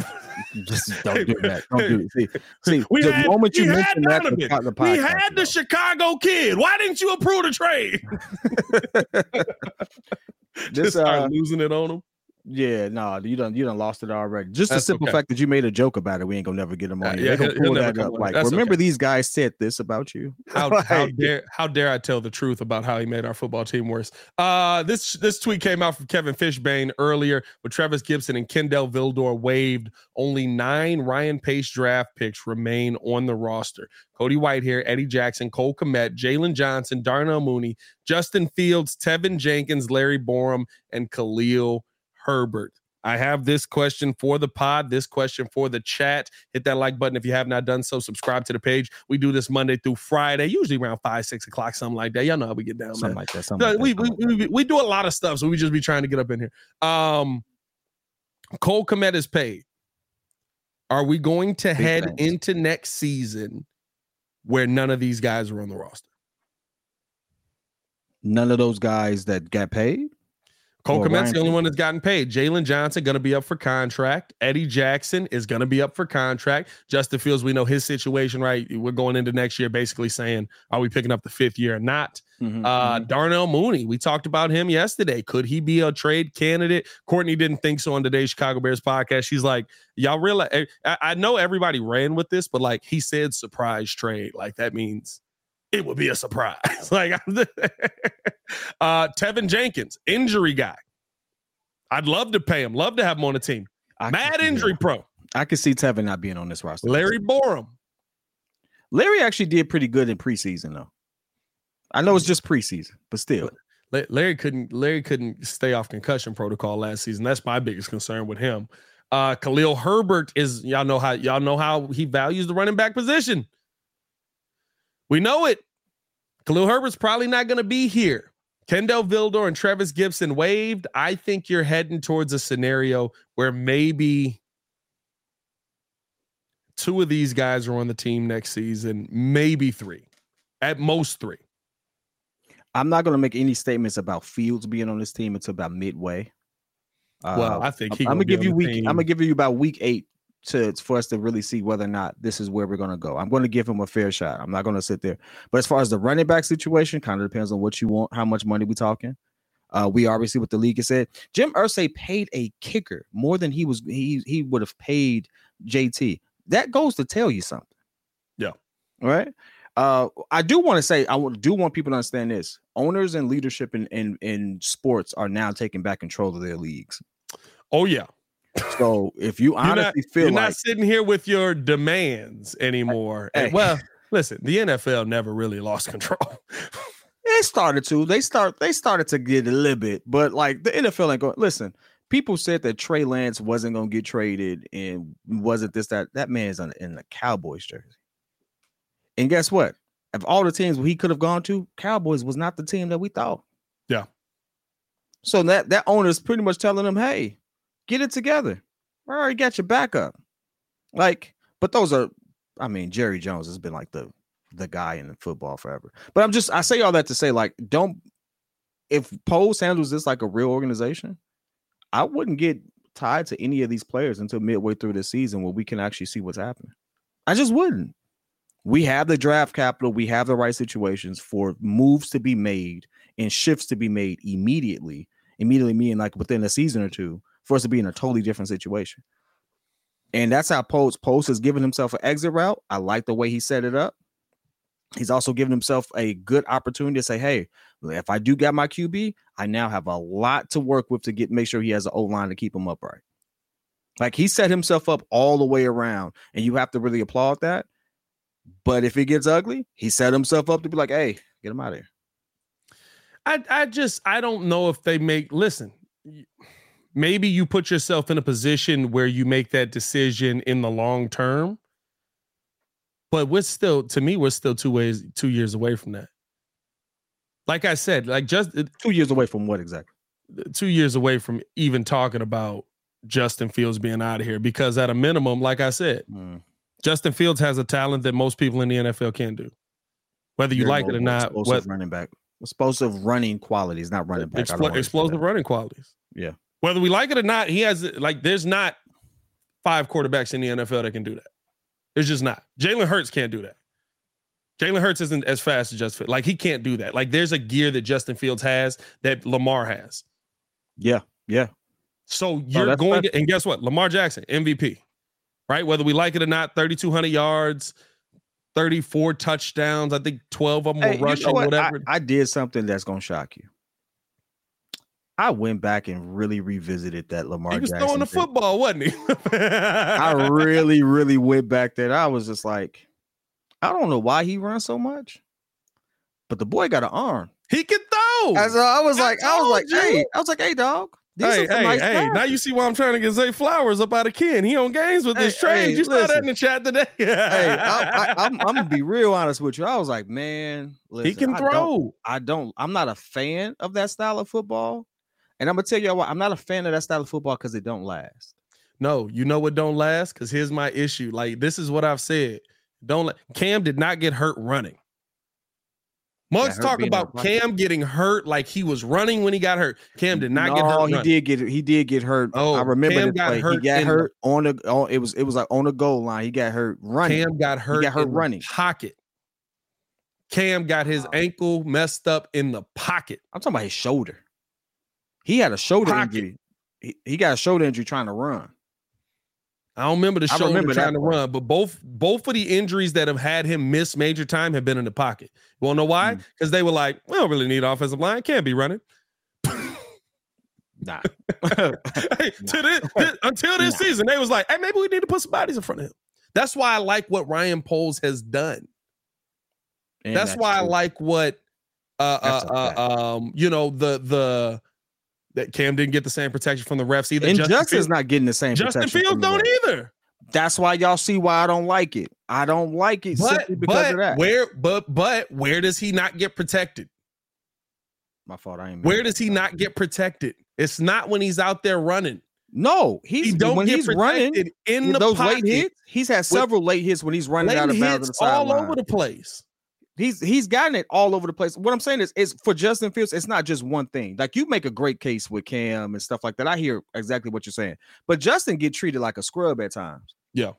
[SPEAKER 2] Just don't do that. Don't do it. See, see
[SPEAKER 1] we
[SPEAKER 2] the
[SPEAKER 1] had,
[SPEAKER 2] moment you mentioned that, the,
[SPEAKER 1] Donovan.
[SPEAKER 2] po- the
[SPEAKER 1] we had the
[SPEAKER 2] over.
[SPEAKER 1] Chicago kid. Why didn't you approve the trade?
[SPEAKER 2] This,
[SPEAKER 1] Just start
[SPEAKER 2] uh,
[SPEAKER 1] losing it on him.
[SPEAKER 2] Yeah, no, you done you done lost it already. Just the simple
[SPEAKER 1] okay.
[SPEAKER 2] fact that you made a joke about it, we ain't gonna never get him on
[SPEAKER 1] Uh, yeah,
[SPEAKER 2] they gonna
[SPEAKER 1] he'll-
[SPEAKER 2] pull that up. Like,
[SPEAKER 1] That's
[SPEAKER 2] remember
[SPEAKER 1] okay.
[SPEAKER 2] these guys said this about you.
[SPEAKER 1] How,
[SPEAKER 2] Like,
[SPEAKER 1] how dare how dare I tell the truth about how he made our football team worse? Uh this this tweet came out from Kevin Fishbain earlier with Travis Gipson and Kindle Vildor waived. Only nine Ryan Pace draft picks remain on the roster. Cody Whitehair, Eddie Jackson, Cole Kmet, Jaylon Johnson, Darnell Mooney, Justin Fields, Teven Jenkins, Larry Borom, and Khalil Herbert. I have this question for the pod, this question for the chat. Hit that like button if you have not done so. Subscribe to the page. We do this Monday through Friday, usually around five, six o'clock, something like that. Y'all know how we get down,
[SPEAKER 2] something
[SPEAKER 1] man.
[SPEAKER 2] like that. Something
[SPEAKER 1] No,
[SPEAKER 2] like
[SPEAKER 1] we,
[SPEAKER 2] that,
[SPEAKER 1] we, we, we do a lot of stuff, so we just be trying to get up in here. Um, Cole Kmet is paid. Are we going to head
[SPEAKER 2] things.
[SPEAKER 1] into next season where none of these guys are on the roster?
[SPEAKER 2] None of those guys that got paid.
[SPEAKER 1] Cole
[SPEAKER 2] Well, Kmet's
[SPEAKER 1] the only one that's gotten paid. Jaylon Johnson going to be up for contract. Eddie Jackson is going to be up for contract. Justin Fields, we know his situation, right? We're going into next year basically saying, are we picking up the fifth year or not?
[SPEAKER 2] Mhm,
[SPEAKER 1] Uh,
[SPEAKER 2] mhm.
[SPEAKER 1] Darnell Mooney, we talked about him yesterday. Could he be a trade candidate? Courtney didn't think so on today's Chicago Bears podcast. She's like, y'all realize, I, I know everybody ran with this, but like he said, surprise trade. Like that means it would be a surprise. like, uh, Teven Jenkins, injury guy. I'd love to pay him. Love to have him on the team.
[SPEAKER 2] I
[SPEAKER 1] Mad injury
[SPEAKER 2] that.
[SPEAKER 1] pro.
[SPEAKER 2] I could see Teven not being on this roster.
[SPEAKER 1] Larry Borom.
[SPEAKER 2] Larry actually did pretty good in preseason though. I know it's just preseason, but still.
[SPEAKER 1] Larry couldn't Larry couldn't stay off concussion protocol last season. That's my biggest concern with him. Uh Khalil Herbert is y'all know how y'all know how he values the running back position. We know it. Khalil Herbert's probably not going to be here. Kindle Vildor and Trevis Gipson waived. I think you're heading towards a scenario where maybe two of these guys are on the team next season, maybe three, at most three.
[SPEAKER 2] I'm not going to make any statements about Fields being on this team until about midway.
[SPEAKER 1] Well,
[SPEAKER 2] Uh,
[SPEAKER 1] I think he
[SPEAKER 2] I'm
[SPEAKER 1] gonna
[SPEAKER 2] gonna give you week.
[SPEAKER 1] team.
[SPEAKER 2] I'm gonna give you about week eight to for us to really see whether or not this is where we're gonna go. I'm gonna give him a fair shot. I'm not gonna sit there. But as far as the running back situation, kind of depends on what you want, how much money we talking. Uh, we obviously what the league has said. Jim Irsay paid a kicker more than he was he he would have paid JT. That goes to tell you something.
[SPEAKER 1] Yeah.
[SPEAKER 2] All right. Uh, I do want to say I do want people to understand this. Owners and leadership in, in in sports are now taking back control of their leagues.
[SPEAKER 1] Oh yeah.
[SPEAKER 2] So if you
[SPEAKER 1] You're
[SPEAKER 2] honestly
[SPEAKER 1] not,
[SPEAKER 2] feel
[SPEAKER 1] you're
[SPEAKER 2] like
[SPEAKER 1] not sitting here with your demands anymore. And, well, listen, the NFL never really lost control.
[SPEAKER 2] they started to, they start they started to get a little bit, but like the NFL ain't going. Listen, people said that Trey Lance wasn't going to get traded and wasn't this that that man's on, in the Cowboys jersey. And guess what? Of all the teams he could have gone to, Cowboys was not the team that we thought.
[SPEAKER 1] Yeah.
[SPEAKER 2] So that that owner is pretty much telling them, "Hey, get it together. I already got your backup." Like, but those are, I mean, Jerry Jones has been like the the guy in football forever. But I'm just I say all that to say, like, don't if Poles handles this like a real organization, I wouldn't get tied to any of these players until midway through the season where we can actually see what's happening. I just wouldn't. We have the draft capital, we have the right situations for moves to be made and shifts to be made immediately. Immediately meaning like within a season or two for us to be in a totally different situation. And that's how Post Post has given himself an exit route. I like the way he set it up. He's also given himself a good opportunity to say, "Hey, if I do get my QB, I now have a lot to work with to get make sure he has an O line to keep him upright." Like he set himself up all the way around, and you have to really applaud that. But if it gets ugly, he set himself up to be like, "Hey, get him out of here."
[SPEAKER 1] I I just I don't know if they make listen. Maybe you put yourself in a position where you make that decision in the long term. But we're still to me, we're still two ways, two years away from that. Like I said, like just
[SPEAKER 2] Two years away from what exactly?
[SPEAKER 1] two years away from even talking about Justin Fields being out of here because at a minimum, like I said,
[SPEAKER 2] Mm.
[SPEAKER 1] Justin Fields has a talent that most people in the NFL can't do. Whether you like it or not,
[SPEAKER 2] explosive
[SPEAKER 1] what,
[SPEAKER 2] running back, explosive running qualities, not running back.
[SPEAKER 1] Expl- explosive running qualities.
[SPEAKER 2] Yeah.
[SPEAKER 1] Whether we like it or not, he has like there's not five quarterbacks in the NFL that can do that. There's just not. Jalen Hurts can't do that. Jalen Hurts isn't as fast as Justin. Like he can't do that. Like there's a gear that Justin Fields has that Lamar has.
[SPEAKER 2] Yeah, yeah.
[SPEAKER 1] So you're going to, and guess what? Lamar Jackson, MVP, right? Whether we like it or not, 3,200 yards, 34 touchdowns. I think 12 of them
[SPEAKER 2] Hey,
[SPEAKER 1] were
[SPEAKER 2] you know
[SPEAKER 1] rushing,
[SPEAKER 2] what? I-
[SPEAKER 1] whatever.
[SPEAKER 2] I, did something that's gonna shock you. I went back and really revisited that Lamar
[SPEAKER 1] he was
[SPEAKER 2] Jackson.
[SPEAKER 1] throwing the
[SPEAKER 2] thing.
[SPEAKER 1] football, wasn't he?
[SPEAKER 2] I really, really went back there. I was just like, I don't know why he runs so much, but the boy got an arm.
[SPEAKER 1] he can throw.
[SPEAKER 2] As I was
[SPEAKER 1] I
[SPEAKER 2] like, I was like,
[SPEAKER 1] you.
[SPEAKER 2] hey, I was like, hey, dog.
[SPEAKER 1] Hey, hey,
[SPEAKER 2] nice
[SPEAKER 1] hey! Now you see why I'm trying to get Zay Flowers up out of Ken. He on games with
[SPEAKER 2] Hey,
[SPEAKER 1] his trades.
[SPEAKER 2] hey,
[SPEAKER 1] you saw that in the chat today.
[SPEAKER 2] hey, I, I, I'm, I'm gonna be real honest with you. I was like, man, listen,
[SPEAKER 1] he can
[SPEAKER 2] I don't-
[SPEAKER 1] throw.
[SPEAKER 2] I don't. I'm not a fan of that style of football, and I'm gonna tell y'all why. I'm not a fan of that style of football because it don't last.
[SPEAKER 1] No, you know what don't last? Because here's my issue. Like, this is what I've said. Don't let Cam did not get hurt running. Much
[SPEAKER 2] hurt
[SPEAKER 1] talk about. Cam getting hurt like he was running when he got hurt. Cam did not get hurt.
[SPEAKER 2] he
[SPEAKER 1] running.
[SPEAKER 2] did get he did get hurt.
[SPEAKER 1] Oh,
[SPEAKER 2] I remember
[SPEAKER 1] Cam
[SPEAKER 2] the
[SPEAKER 1] got
[SPEAKER 2] play.
[SPEAKER 1] hurt
[SPEAKER 2] he got
[SPEAKER 1] in the-
[SPEAKER 2] hurt on the on. It was it was like on the goal line. He got hurt running.
[SPEAKER 1] Cam got hurt.
[SPEAKER 2] got hurt
[SPEAKER 1] in
[SPEAKER 2] running.
[SPEAKER 1] pocket. Cam got his
[SPEAKER 2] Wow.
[SPEAKER 1] ankle messed up in the pocket.
[SPEAKER 2] I'm talking about his shoulder. He had a shoulder
[SPEAKER 1] Pocket.
[SPEAKER 2] injury. He, he got a shoulder injury trying to run.
[SPEAKER 1] I don't remember the shoulder
[SPEAKER 2] remember
[SPEAKER 1] trying to run, but both both of the injuries that have had him miss major time have been in the pocket. You want to know why?
[SPEAKER 2] Mm.
[SPEAKER 1] Because they were like, we don't really need offensive line. Can't be running.
[SPEAKER 2] Nah.
[SPEAKER 1] Hey, to this, this- until this
[SPEAKER 2] Nah.
[SPEAKER 1] season, they was like, hey, maybe we need to put some bodies in front of him. That's why I like what Ryan Poles has done.
[SPEAKER 2] And
[SPEAKER 1] that's, why I like what uh, uh, uh um you know the the that Cam didn't get the same protection from the refs either.
[SPEAKER 2] And
[SPEAKER 1] Justin
[SPEAKER 2] Justin's
[SPEAKER 1] Fields,
[SPEAKER 2] not getting the same.
[SPEAKER 1] Justin
[SPEAKER 2] protection
[SPEAKER 1] Fields don't
[SPEAKER 2] refs.
[SPEAKER 1] either.
[SPEAKER 2] That's why y'all see why I don't like it. I don't like it
[SPEAKER 1] But
[SPEAKER 2] simply because
[SPEAKER 1] but
[SPEAKER 2] of that.
[SPEAKER 1] where but but where does he not get protected?
[SPEAKER 2] My fault. I ain't.
[SPEAKER 1] Where does he not get protected? It's not when he's out there running.
[SPEAKER 2] No, he's
[SPEAKER 1] He don't
[SPEAKER 2] when
[SPEAKER 1] get
[SPEAKER 2] he's running
[SPEAKER 1] protected in the
[SPEAKER 2] those
[SPEAKER 1] pocket.
[SPEAKER 2] late hits. He's had several late hits when he's running out of bounds
[SPEAKER 1] all
[SPEAKER 2] sideline.
[SPEAKER 1] over the place.
[SPEAKER 2] He's he's gotten it all over the place. What I'm saying is, is for Justin Fields, it's not just one thing. Like you make a great case with Cam and stuff like that. I hear exactly what you're saying, but Justin get treated like a scrub at times.
[SPEAKER 1] Yeah.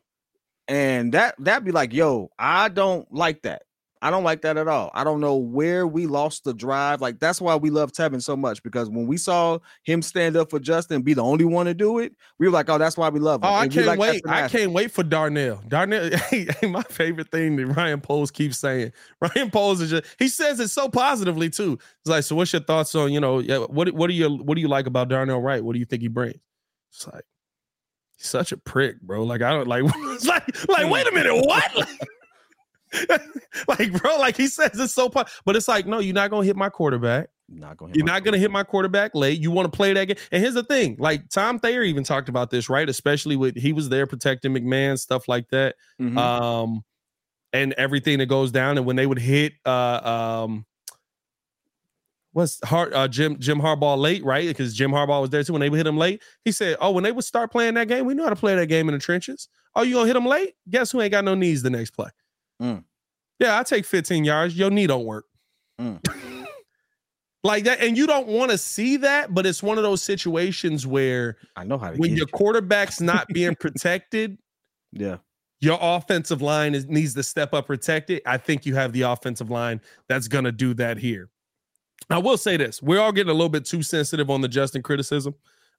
[SPEAKER 2] and that that be like, yo, I don't like that. I don't like that at all. I don't know where we lost the drive. Like that's why we love Teven so much because when we saw him stand up for Justin be the only one to do it, we were like, oh, that's why we love him.
[SPEAKER 1] Oh, I
[SPEAKER 2] And we
[SPEAKER 1] can't
[SPEAKER 2] like
[SPEAKER 1] wait. I can't wait for Darnell. Darnell, hey, my favorite thing that Ryan Poles keeps saying. Ryan Poles is just he says it so positively too. It's like, so what's your thoughts on, you know, what what do you what do you like about Darnell Wright? What do you think he brings? It's like he's such a prick, bro. Like, I don't like like like hmm. wait a minute, what? like, bro, like he says it's so po- but it's like, no, you're not gonna hit my quarterback.
[SPEAKER 2] Not going.
[SPEAKER 1] You're not to hit my quarterback late. You want to play that game. And here's the thing like Tom Thayer even talked about this, right? Especially with he was there protecting McMahon, stuff like that.
[SPEAKER 2] Mhm.
[SPEAKER 1] Um, and everything that goes down. And when they would hit, uh, um, what's Har- uh, Jim Jim Harbaugh late, right? Because Jim Harbaugh was there too. When they would hit him late, he said, "Oh, when they would start playing that game, we knew how to play that game in the trenches. Oh, you gonna hit them late? Guess who ain't got no knees the next play?
[SPEAKER 2] Mm.
[SPEAKER 1] Yeah, I take 15 yards. Your knee don't work."
[SPEAKER 2] Mm.
[SPEAKER 1] like that and you don't want to see that but it's one of those situations where
[SPEAKER 2] I know how to
[SPEAKER 1] when your
[SPEAKER 2] you.
[SPEAKER 1] quarterback's not being protected
[SPEAKER 2] Yeah.
[SPEAKER 1] your offensive line is, needs to step up protect it i think you have the offensive line that's going to do that here i will say this we're all getting a little bit too sensitive on the justin criticism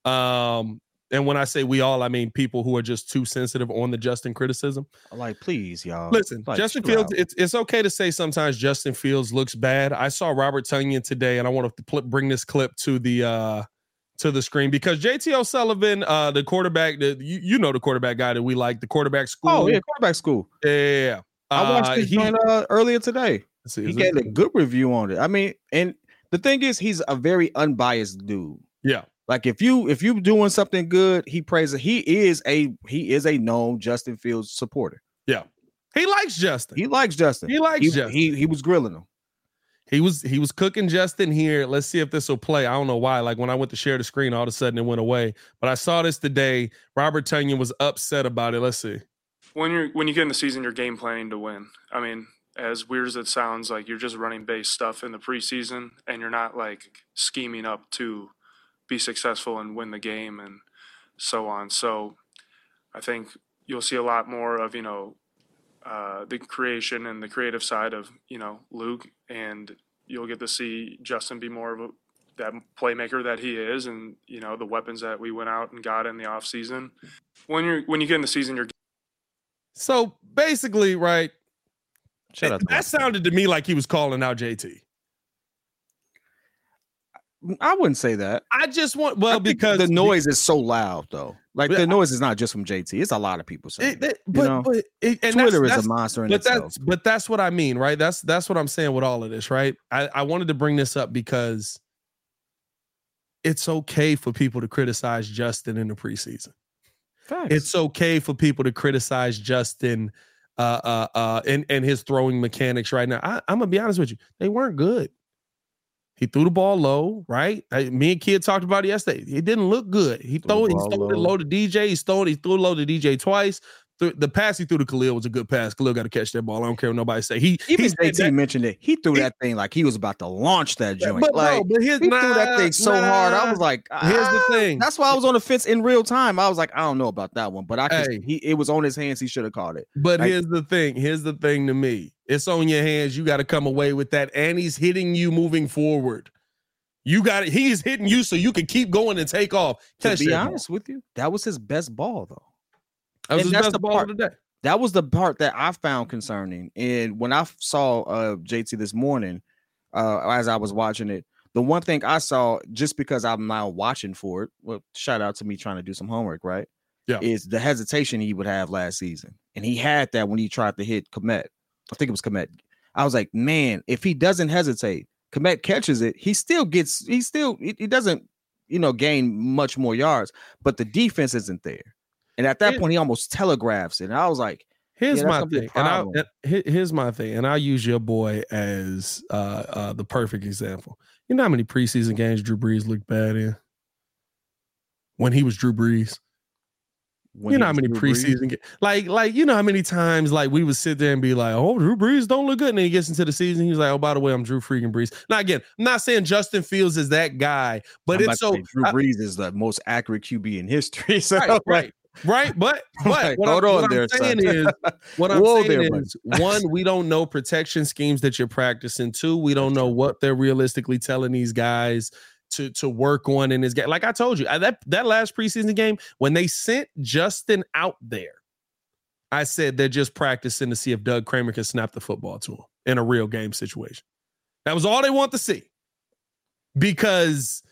[SPEAKER 1] um and when i say we all i mean people who are just too sensitive on the justin criticism
[SPEAKER 2] Like, please, y'all.
[SPEAKER 1] Listen,
[SPEAKER 2] Like,
[SPEAKER 1] Justin Fields. It's it's okay to say sometimes Justin Fields looks bad. I saw Robert Tonyan today, and I want to pl- bring this clip to the uh to the screen because JT O'Sullivan, uh, the quarterback, the you, you know the quarterback guy that we like, the quarterback school.
[SPEAKER 2] Oh yeah, quarterback school.
[SPEAKER 1] yeah. yeah, yeah.
[SPEAKER 2] I watched
[SPEAKER 1] Uh,
[SPEAKER 2] this
[SPEAKER 1] he-
[SPEAKER 2] joint uh, earlier today.
[SPEAKER 1] see,
[SPEAKER 2] He gave a good review on it. I mean, and the thing is, he's a very unbiased dude.
[SPEAKER 1] yeah,
[SPEAKER 2] Like if you if you doing something good, he praises. He is a he is a known Justin Fields supporter.
[SPEAKER 1] yeah. He likes Justin.
[SPEAKER 2] He likes Justin.
[SPEAKER 1] He likes
[SPEAKER 2] he,
[SPEAKER 1] Justin.
[SPEAKER 2] He he was grilling him.
[SPEAKER 1] He was he was cooking Justin here. Let's see if this will play. I don't know why. Like when I went to share the screen, all of a sudden it went away. But I saw this today. Robert Tonyan was upset about it. Let's see.
[SPEAKER 3] when you're when you get in the season, you're game planning to win. I mean, as weird as it sounds, like you're just running base stuff in the preseason, and you're not like scheming up to be successful and win the game and so on. So, I think you'll see a lot more of you know uh, the creation and the creative side of you know Luke, and you'll get to see Justin be more of a that playmaker that he is, and you know the weapons that we went out and got in the offseason. When you're when you get in the season, you're
[SPEAKER 1] So basically, right?
[SPEAKER 2] Shout out to
[SPEAKER 1] that sounded to me like he was calling out JT.
[SPEAKER 2] I wouldn't say that.
[SPEAKER 1] I just want well because
[SPEAKER 2] the noise is so loud though. Like the noise is not just from JT. It's a lot of people saying.
[SPEAKER 1] It,
[SPEAKER 2] it,
[SPEAKER 1] but
[SPEAKER 2] know?
[SPEAKER 1] but it, and
[SPEAKER 2] Twitter
[SPEAKER 1] that's,
[SPEAKER 2] is a monster in
[SPEAKER 1] but
[SPEAKER 2] itself.
[SPEAKER 1] that's but that's what I mean, right? That's that's what I'm saying with all of this, right? I, I wanted to bring this up because it's okay for people to criticize Justin in the preseason.
[SPEAKER 2] Facts.
[SPEAKER 1] It's okay for people to criticize Justin uh uh uh and, and his throwing mechanics right now. I, I'm gonna be honest with you, they weren't good. He threw the ball low, right? I, me and Kid talked about it yesterday. It didn't look good. He
[SPEAKER 2] Threw
[SPEAKER 1] threw, he threw it
[SPEAKER 2] low.
[SPEAKER 1] low to DJ. He stole he threw low to DJ twice. The, the pass he threw to Khalil was a good pass. Khalil got to catch that ball. I don't care what nobody say. He
[SPEAKER 2] Even JT
[SPEAKER 1] that-
[SPEAKER 2] mentioned it. He threw
[SPEAKER 1] He-
[SPEAKER 2] that thing like he was about to launch that joint.
[SPEAKER 1] but,
[SPEAKER 2] like
[SPEAKER 1] no, but here's,
[SPEAKER 2] he threw that thing so hard. I was like,
[SPEAKER 1] Here's the
[SPEAKER 2] "Ah."
[SPEAKER 1] thing.
[SPEAKER 2] That's why I was on the fence in real time. I was like, I don't know about that one, but I could,
[SPEAKER 1] Hey.
[SPEAKER 2] he it was on his hands. He should have caught it.
[SPEAKER 1] But
[SPEAKER 2] Like-
[SPEAKER 1] here's the thing. Here's the thing to me. It's on your hands. You got to come away with that. And he's hitting you moving forward. You got it. He's hitting you so you can keep going and take off.
[SPEAKER 2] To
[SPEAKER 1] Catch
[SPEAKER 2] be
[SPEAKER 1] that ball.
[SPEAKER 2] honest with you, that was his best ball though.
[SPEAKER 1] That was
[SPEAKER 2] and that's the
[SPEAKER 1] ball
[SPEAKER 2] part-
[SPEAKER 1] of the day.
[SPEAKER 2] That was the part that I found concerning. And when I saw uh, JT this morning, uh, as I was watching it, the one thing I saw, just because I'm now watching for it, well, shout out to me trying to do some homework, right?
[SPEAKER 1] Yeah.
[SPEAKER 2] Is the hesitation he would have last season. And he had that when he tried to hit Kmet. I think it was Kmet. I was like, man, if he doesn't hesitate, Kmet catches it, he still gets, he still, he, he doesn't, you know, gain much more yards, but the defense isn't there. And at that
[SPEAKER 1] It-
[SPEAKER 2] point, he almost telegraphs it. And I was like,
[SPEAKER 1] Here's
[SPEAKER 2] Yeah,
[SPEAKER 1] my
[SPEAKER 2] gonna be a
[SPEAKER 1] thing, and I he- here's my thing, and I'll use your boy as uh, uh, the perfect example. You know how many preseason games Drew Brees looked bad in when he was Drew Brees.
[SPEAKER 2] when
[SPEAKER 1] you know how many
[SPEAKER 2] Drew
[SPEAKER 1] preseason like like you know how many times like we would sit there and be like, oh, Drew Brees don't look good, and then he gets into the season, he's like, oh, by the way, I'm Drew freaking Brees. Now again, I'm not saying Justin Fields is that guy, but
[SPEAKER 2] I'm
[SPEAKER 1] it's so
[SPEAKER 2] Drew
[SPEAKER 1] I-
[SPEAKER 2] Brees is the most accurate QB in history. So
[SPEAKER 1] right, right, right. But but
[SPEAKER 2] Like,
[SPEAKER 1] what,
[SPEAKER 2] hold
[SPEAKER 1] I'm,
[SPEAKER 2] on
[SPEAKER 1] what
[SPEAKER 2] there,
[SPEAKER 1] I'm saying
[SPEAKER 2] son.
[SPEAKER 1] is what I'm
[SPEAKER 2] Whoa
[SPEAKER 1] saying
[SPEAKER 2] there,
[SPEAKER 1] is one, we don't know protection schemes that you're practicing. Two, we don't know what they're realistically telling these guys to to work on in this game. Like I told you, I- that that last preseason game when they sent Justin out there, I said they're just practicing to see if Doug Kramer can snap the football to him in a real game situation. That was all they want to see. Because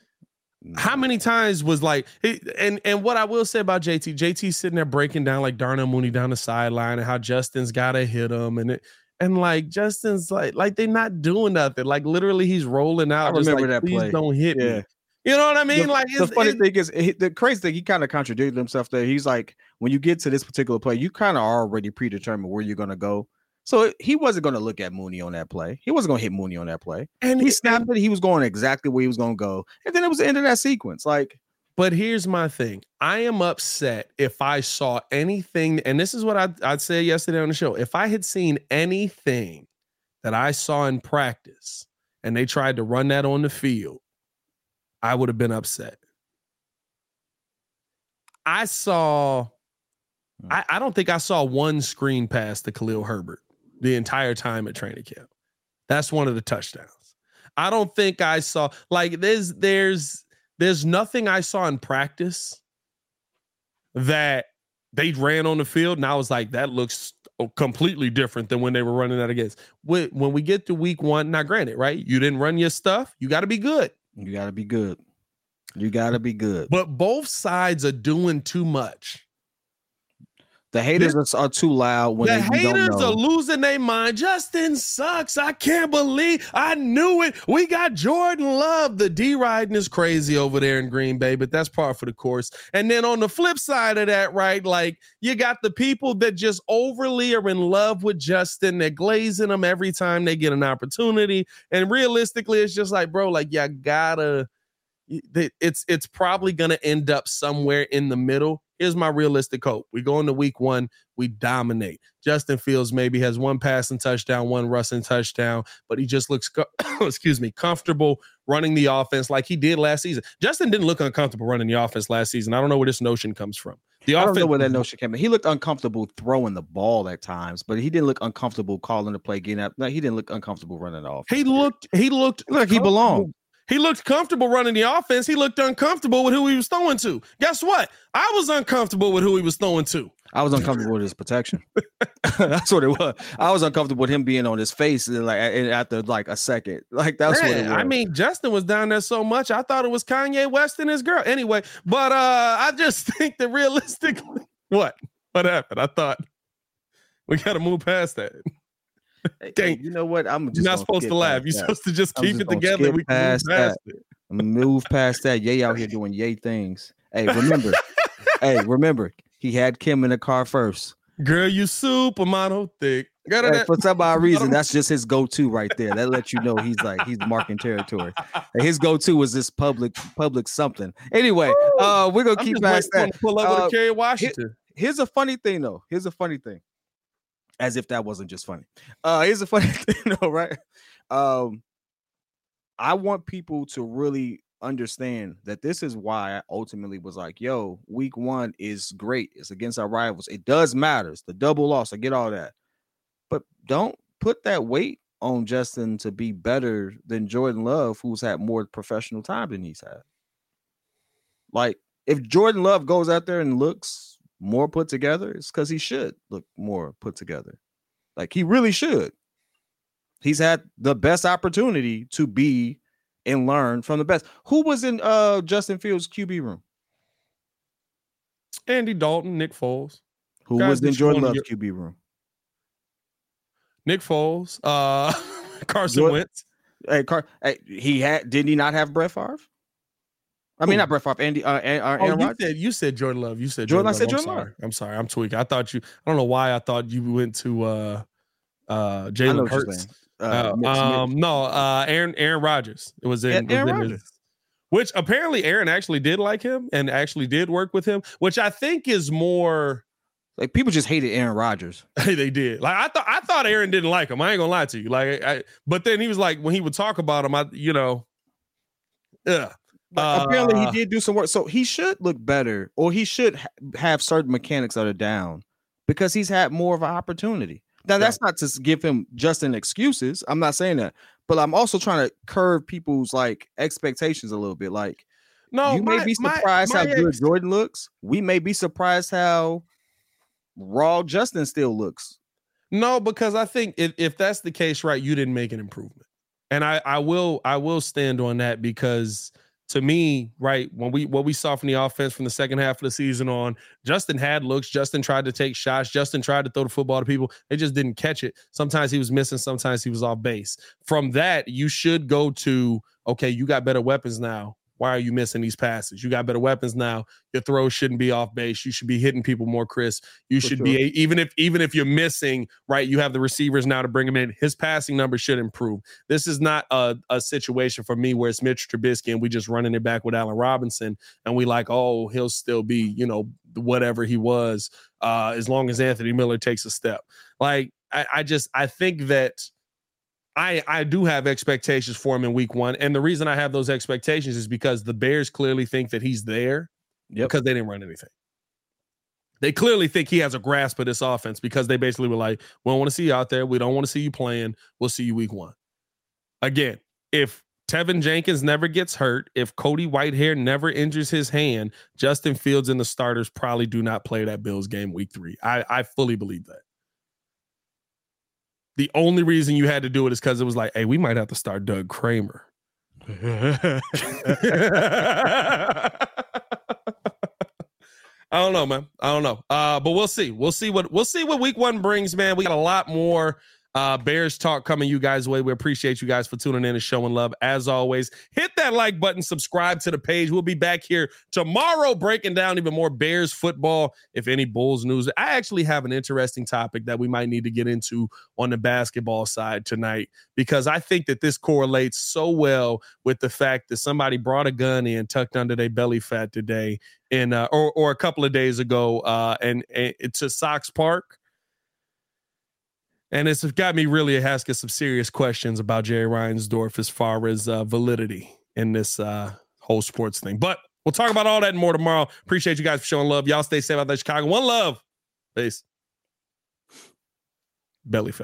[SPEAKER 1] how many times was like it- and and what I will say about JT, JT sitting there breaking down like Darnell Mooney down the sideline and how Justin's gotta hit him and it and like Justin's like like they're not doing nothing. Like literally he's rolling out. just
[SPEAKER 2] remember
[SPEAKER 1] like,
[SPEAKER 2] that
[SPEAKER 1] Please
[SPEAKER 2] play.
[SPEAKER 1] don't hit
[SPEAKER 2] Yeah.
[SPEAKER 1] me. You know what I mean?
[SPEAKER 2] the,
[SPEAKER 1] like
[SPEAKER 2] the funny
[SPEAKER 1] it-
[SPEAKER 2] thing is, he, the crazy thing, he kind of contradicted himself there. He's like, when you get to this particular play, you kind of already predetermined where you're going to go. So he wasn't going to look at Mooney on that play. He wasn't going to hit Mooney on that play.
[SPEAKER 1] and
[SPEAKER 2] He snapped it. He was going exactly where he was going to go. And then it was the end of that sequence. Like,
[SPEAKER 1] But here's my thing. I am upset if I saw anything, and this is what I I said yesterday on the show. If I had seen anything that I saw in practice and they tried to run that on the field, I would have been upset. I saw, hmm. I, I don't think I saw one screen pass to Khalil Herbert the entire time at training camp. That's one of the touchdowns. I don't think I saw like there's there's there's nothing I saw in practice that they ran on the field, and I was like, that looks completely different than when they were running that against. When when we get to week one, now granted, right? You didn't run your stuff, you got to be good.
[SPEAKER 2] you got to be good. You got to be good.
[SPEAKER 1] But both sides are doing too much.
[SPEAKER 2] The haters are, are too loud when
[SPEAKER 1] the
[SPEAKER 2] they,
[SPEAKER 1] haters are losing their mind. Justin sucks. I can't believe I knew it. We got Jordan Love. The D riding is crazy over there in Green Bay, but that's par for the course. And then on the flip side of that, right? Like you got the people that just overly are in love with Justin. They're glazing them every time they get an opportunity. And realistically, it's just like, bro, like you gotta. It's it's probably gonna end up somewhere in the middle. Here's my realistic hope. We go into week one, we dominate. Justin Fields maybe has one passing touchdown, one rushing touchdown, but he just looks, excuse me, comfortable running the offense like he did last season. Justin didn't look uncomfortable running the offense last season. I don't know where this notion comes from. The
[SPEAKER 2] I don't
[SPEAKER 1] offense,
[SPEAKER 2] know where that notion came. in. He looked uncomfortable throwing the ball at times, but he didn't look uncomfortable calling the play, getting up. No, he didn't look uncomfortable running off.
[SPEAKER 1] he looked, he looked
[SPEAKER 2] like he belonged.
[SPEAKER 1] He looked comfortable running the offense. He looked uncomfortable with who he was throwing to. Guess what? I was uncomfortable with who he was throwing to.
[SPEAKER 2] I was uncomfortable with his protection. that's what it was. I was uncomfortable with him being on his face like after like a second. Like that's Man, what it was.
[SPEAKER 1] I mean, Justin was down there so much. I thought it was Kanye West and his girl. Anyway, but uh I just think that realistically, what? What happened? I thought we got to move past that.
[SPEAKER 2] Hey, you know what? I'm
[SPEAKER 1] just not supposed to laugh. You're supposed to just keep just it together. We can move past
[SPEAKER 2] that. it. Move past that. Yay out here doing yay things. Hey, remember, hey, remember, he had Kim in the car first.
[SPEAKER 1] Girl, you supermodel thick.
[SPEAKER 2] Hey, for some odd reason, that's just his go-to right there. That lets you know he's like he's marking territory. his go-to was this public public something. Anyway, uh, we're gonna I'm keep past that.
[SPEAKER 1] Pull up uh, with Kerry Washington.
[SPEAKER 2] Here's a funny thing though. Here's a funny thing. As if that wasn't just funny. Uh, here's a funny thing though, right? Um, I want people to really understand that this is why I ultimately was like, yo, week one is great. It's against our rivals. It does matter. It's the double loss. I get all that. But don't put that weight on Justin to be better than Jordan Love, who's had more professional time than he's had. Like, if Jordan Love goes out there and looks more put together, it's because he should look more put together. Like, he really should. He's had the best opportunity to be and learn from the best. Who was in uh Justin Fields QB room?
[SPEAKER 1] Andy Dalton, Nick Foles.
[SPEAKER 2] Who Guys was in Jordan Love's QB room?
[SPEAKER 1] Nick Foles, uh Carson Jordan, Wentz.
[SPEAKER 2] Hey, Car- hey, he had didn't he not have Brett Favre? I mean, Ooh. not Brett Favre. Andy. Uh, Aaron
[SPEAKER 1] oh, you said you said Jordan Love. You said Jordan. Jordan I said Jordan I'm Love. Sorry. I'm sorry. I'm tweaking. I thought you. I don't know why I thought you went to uh uh Jalen Hurts. Uh, uh, um, no, uh, Aaron Aaron Rodgers. It was in, Aaron was in his, which apparently Aaron actually did like him and actually did work with him, which I think is more
[SPEAKER 2] like people just hated Aaron Rodgers.
[SPEAKER 1] they did. Like I thought I thought Aaron didn't like him. I ain't gonna lie to you. Like I, but then he was like when he would talk about him, I you know, yeah.
[SPEAKER 2] Uh, apparently he did do some work, so he should look better, or he should ha- have certain mechanics that are down because he's had more of an opportunity. Now that's not to give him Justin excuses. I'm not saying that, but I'm also trying to curve people's like expectations a little bit. Like, no, you my, may be surprised my, my how ex- good Jordan looks. We may be surprised how raw Justin still looks.
[SPEAKER 1] No, because I think if, if that's the case, right, you didn't make an improvement. And I, I will I will stand on that because to me, right, when we what we saw from the offense from the second half of the season on, Justin had looks. Justin tried to take shots. Justin tried to throw the football to people. They just didn't catch it. Sometimes he was missing. Sometimes he was off base. From that, you should go to okay, you got better weapons now. Why are you missing these passes? You got better weapons now. Your throws shouldn't be off base. You should be hitting people more, Chris. You For should sure. be even if even if you're missing, right? You have the receivers now to bring him in. His passing numbers should improve. This is not a, a situation for me where it's Mitch Trubisky and we just running it back with Allen Robinson and we like, oh, he'll still be, you know, whatever he was, uh, as long as Anthony Miller takes a step. Like I, I just I think that I I do have expectations for him in week one. And the reason I have those expectations is because the Bears clearly think that he's there yep. because they didn't run anything. They clearly think he has a grasp of this offense because they basically were like, we don't want to see you out there. We don't want to see you playing. We'll see you week one. Again, if Teven Jenkins never gets hurt, if Cody Whitehair never injures his hand, Justin Fields and the starters probably do not play that Bills game week three. I, I fully believe that. The only reason you had to do it is because it was like, hey, we might have to start Doug Kramer. I don't know, man. I don't know. Uh, but we'll see. We'll see what we'll see what week one brings, man. We got a lot more uh, Bears talk coming you guys' way. We appreciate you guys for tuning in and showing love. As always, hit that like button, subscribe to the page. We'll be back here tomorrow breaking down even more Bears football, if any Bulls news. I actually have an interesting topic that we might need to get into on the basketball side tonight because I think that this correlates so well with the fact that somebody brought a gun in tucked under their belly fat today in uh, or or a couple of days ago uh, and, and to Sox Park and it's got me really asking some serious questions about Jerry Reinsdorf as far as uh, validity in this uh, whole sports thing. But we'll talk about all that and more tomorrow. Appreciate you guys for showing love. Y'all stay safe out there, Chicago. One love. Peace. Belly fat.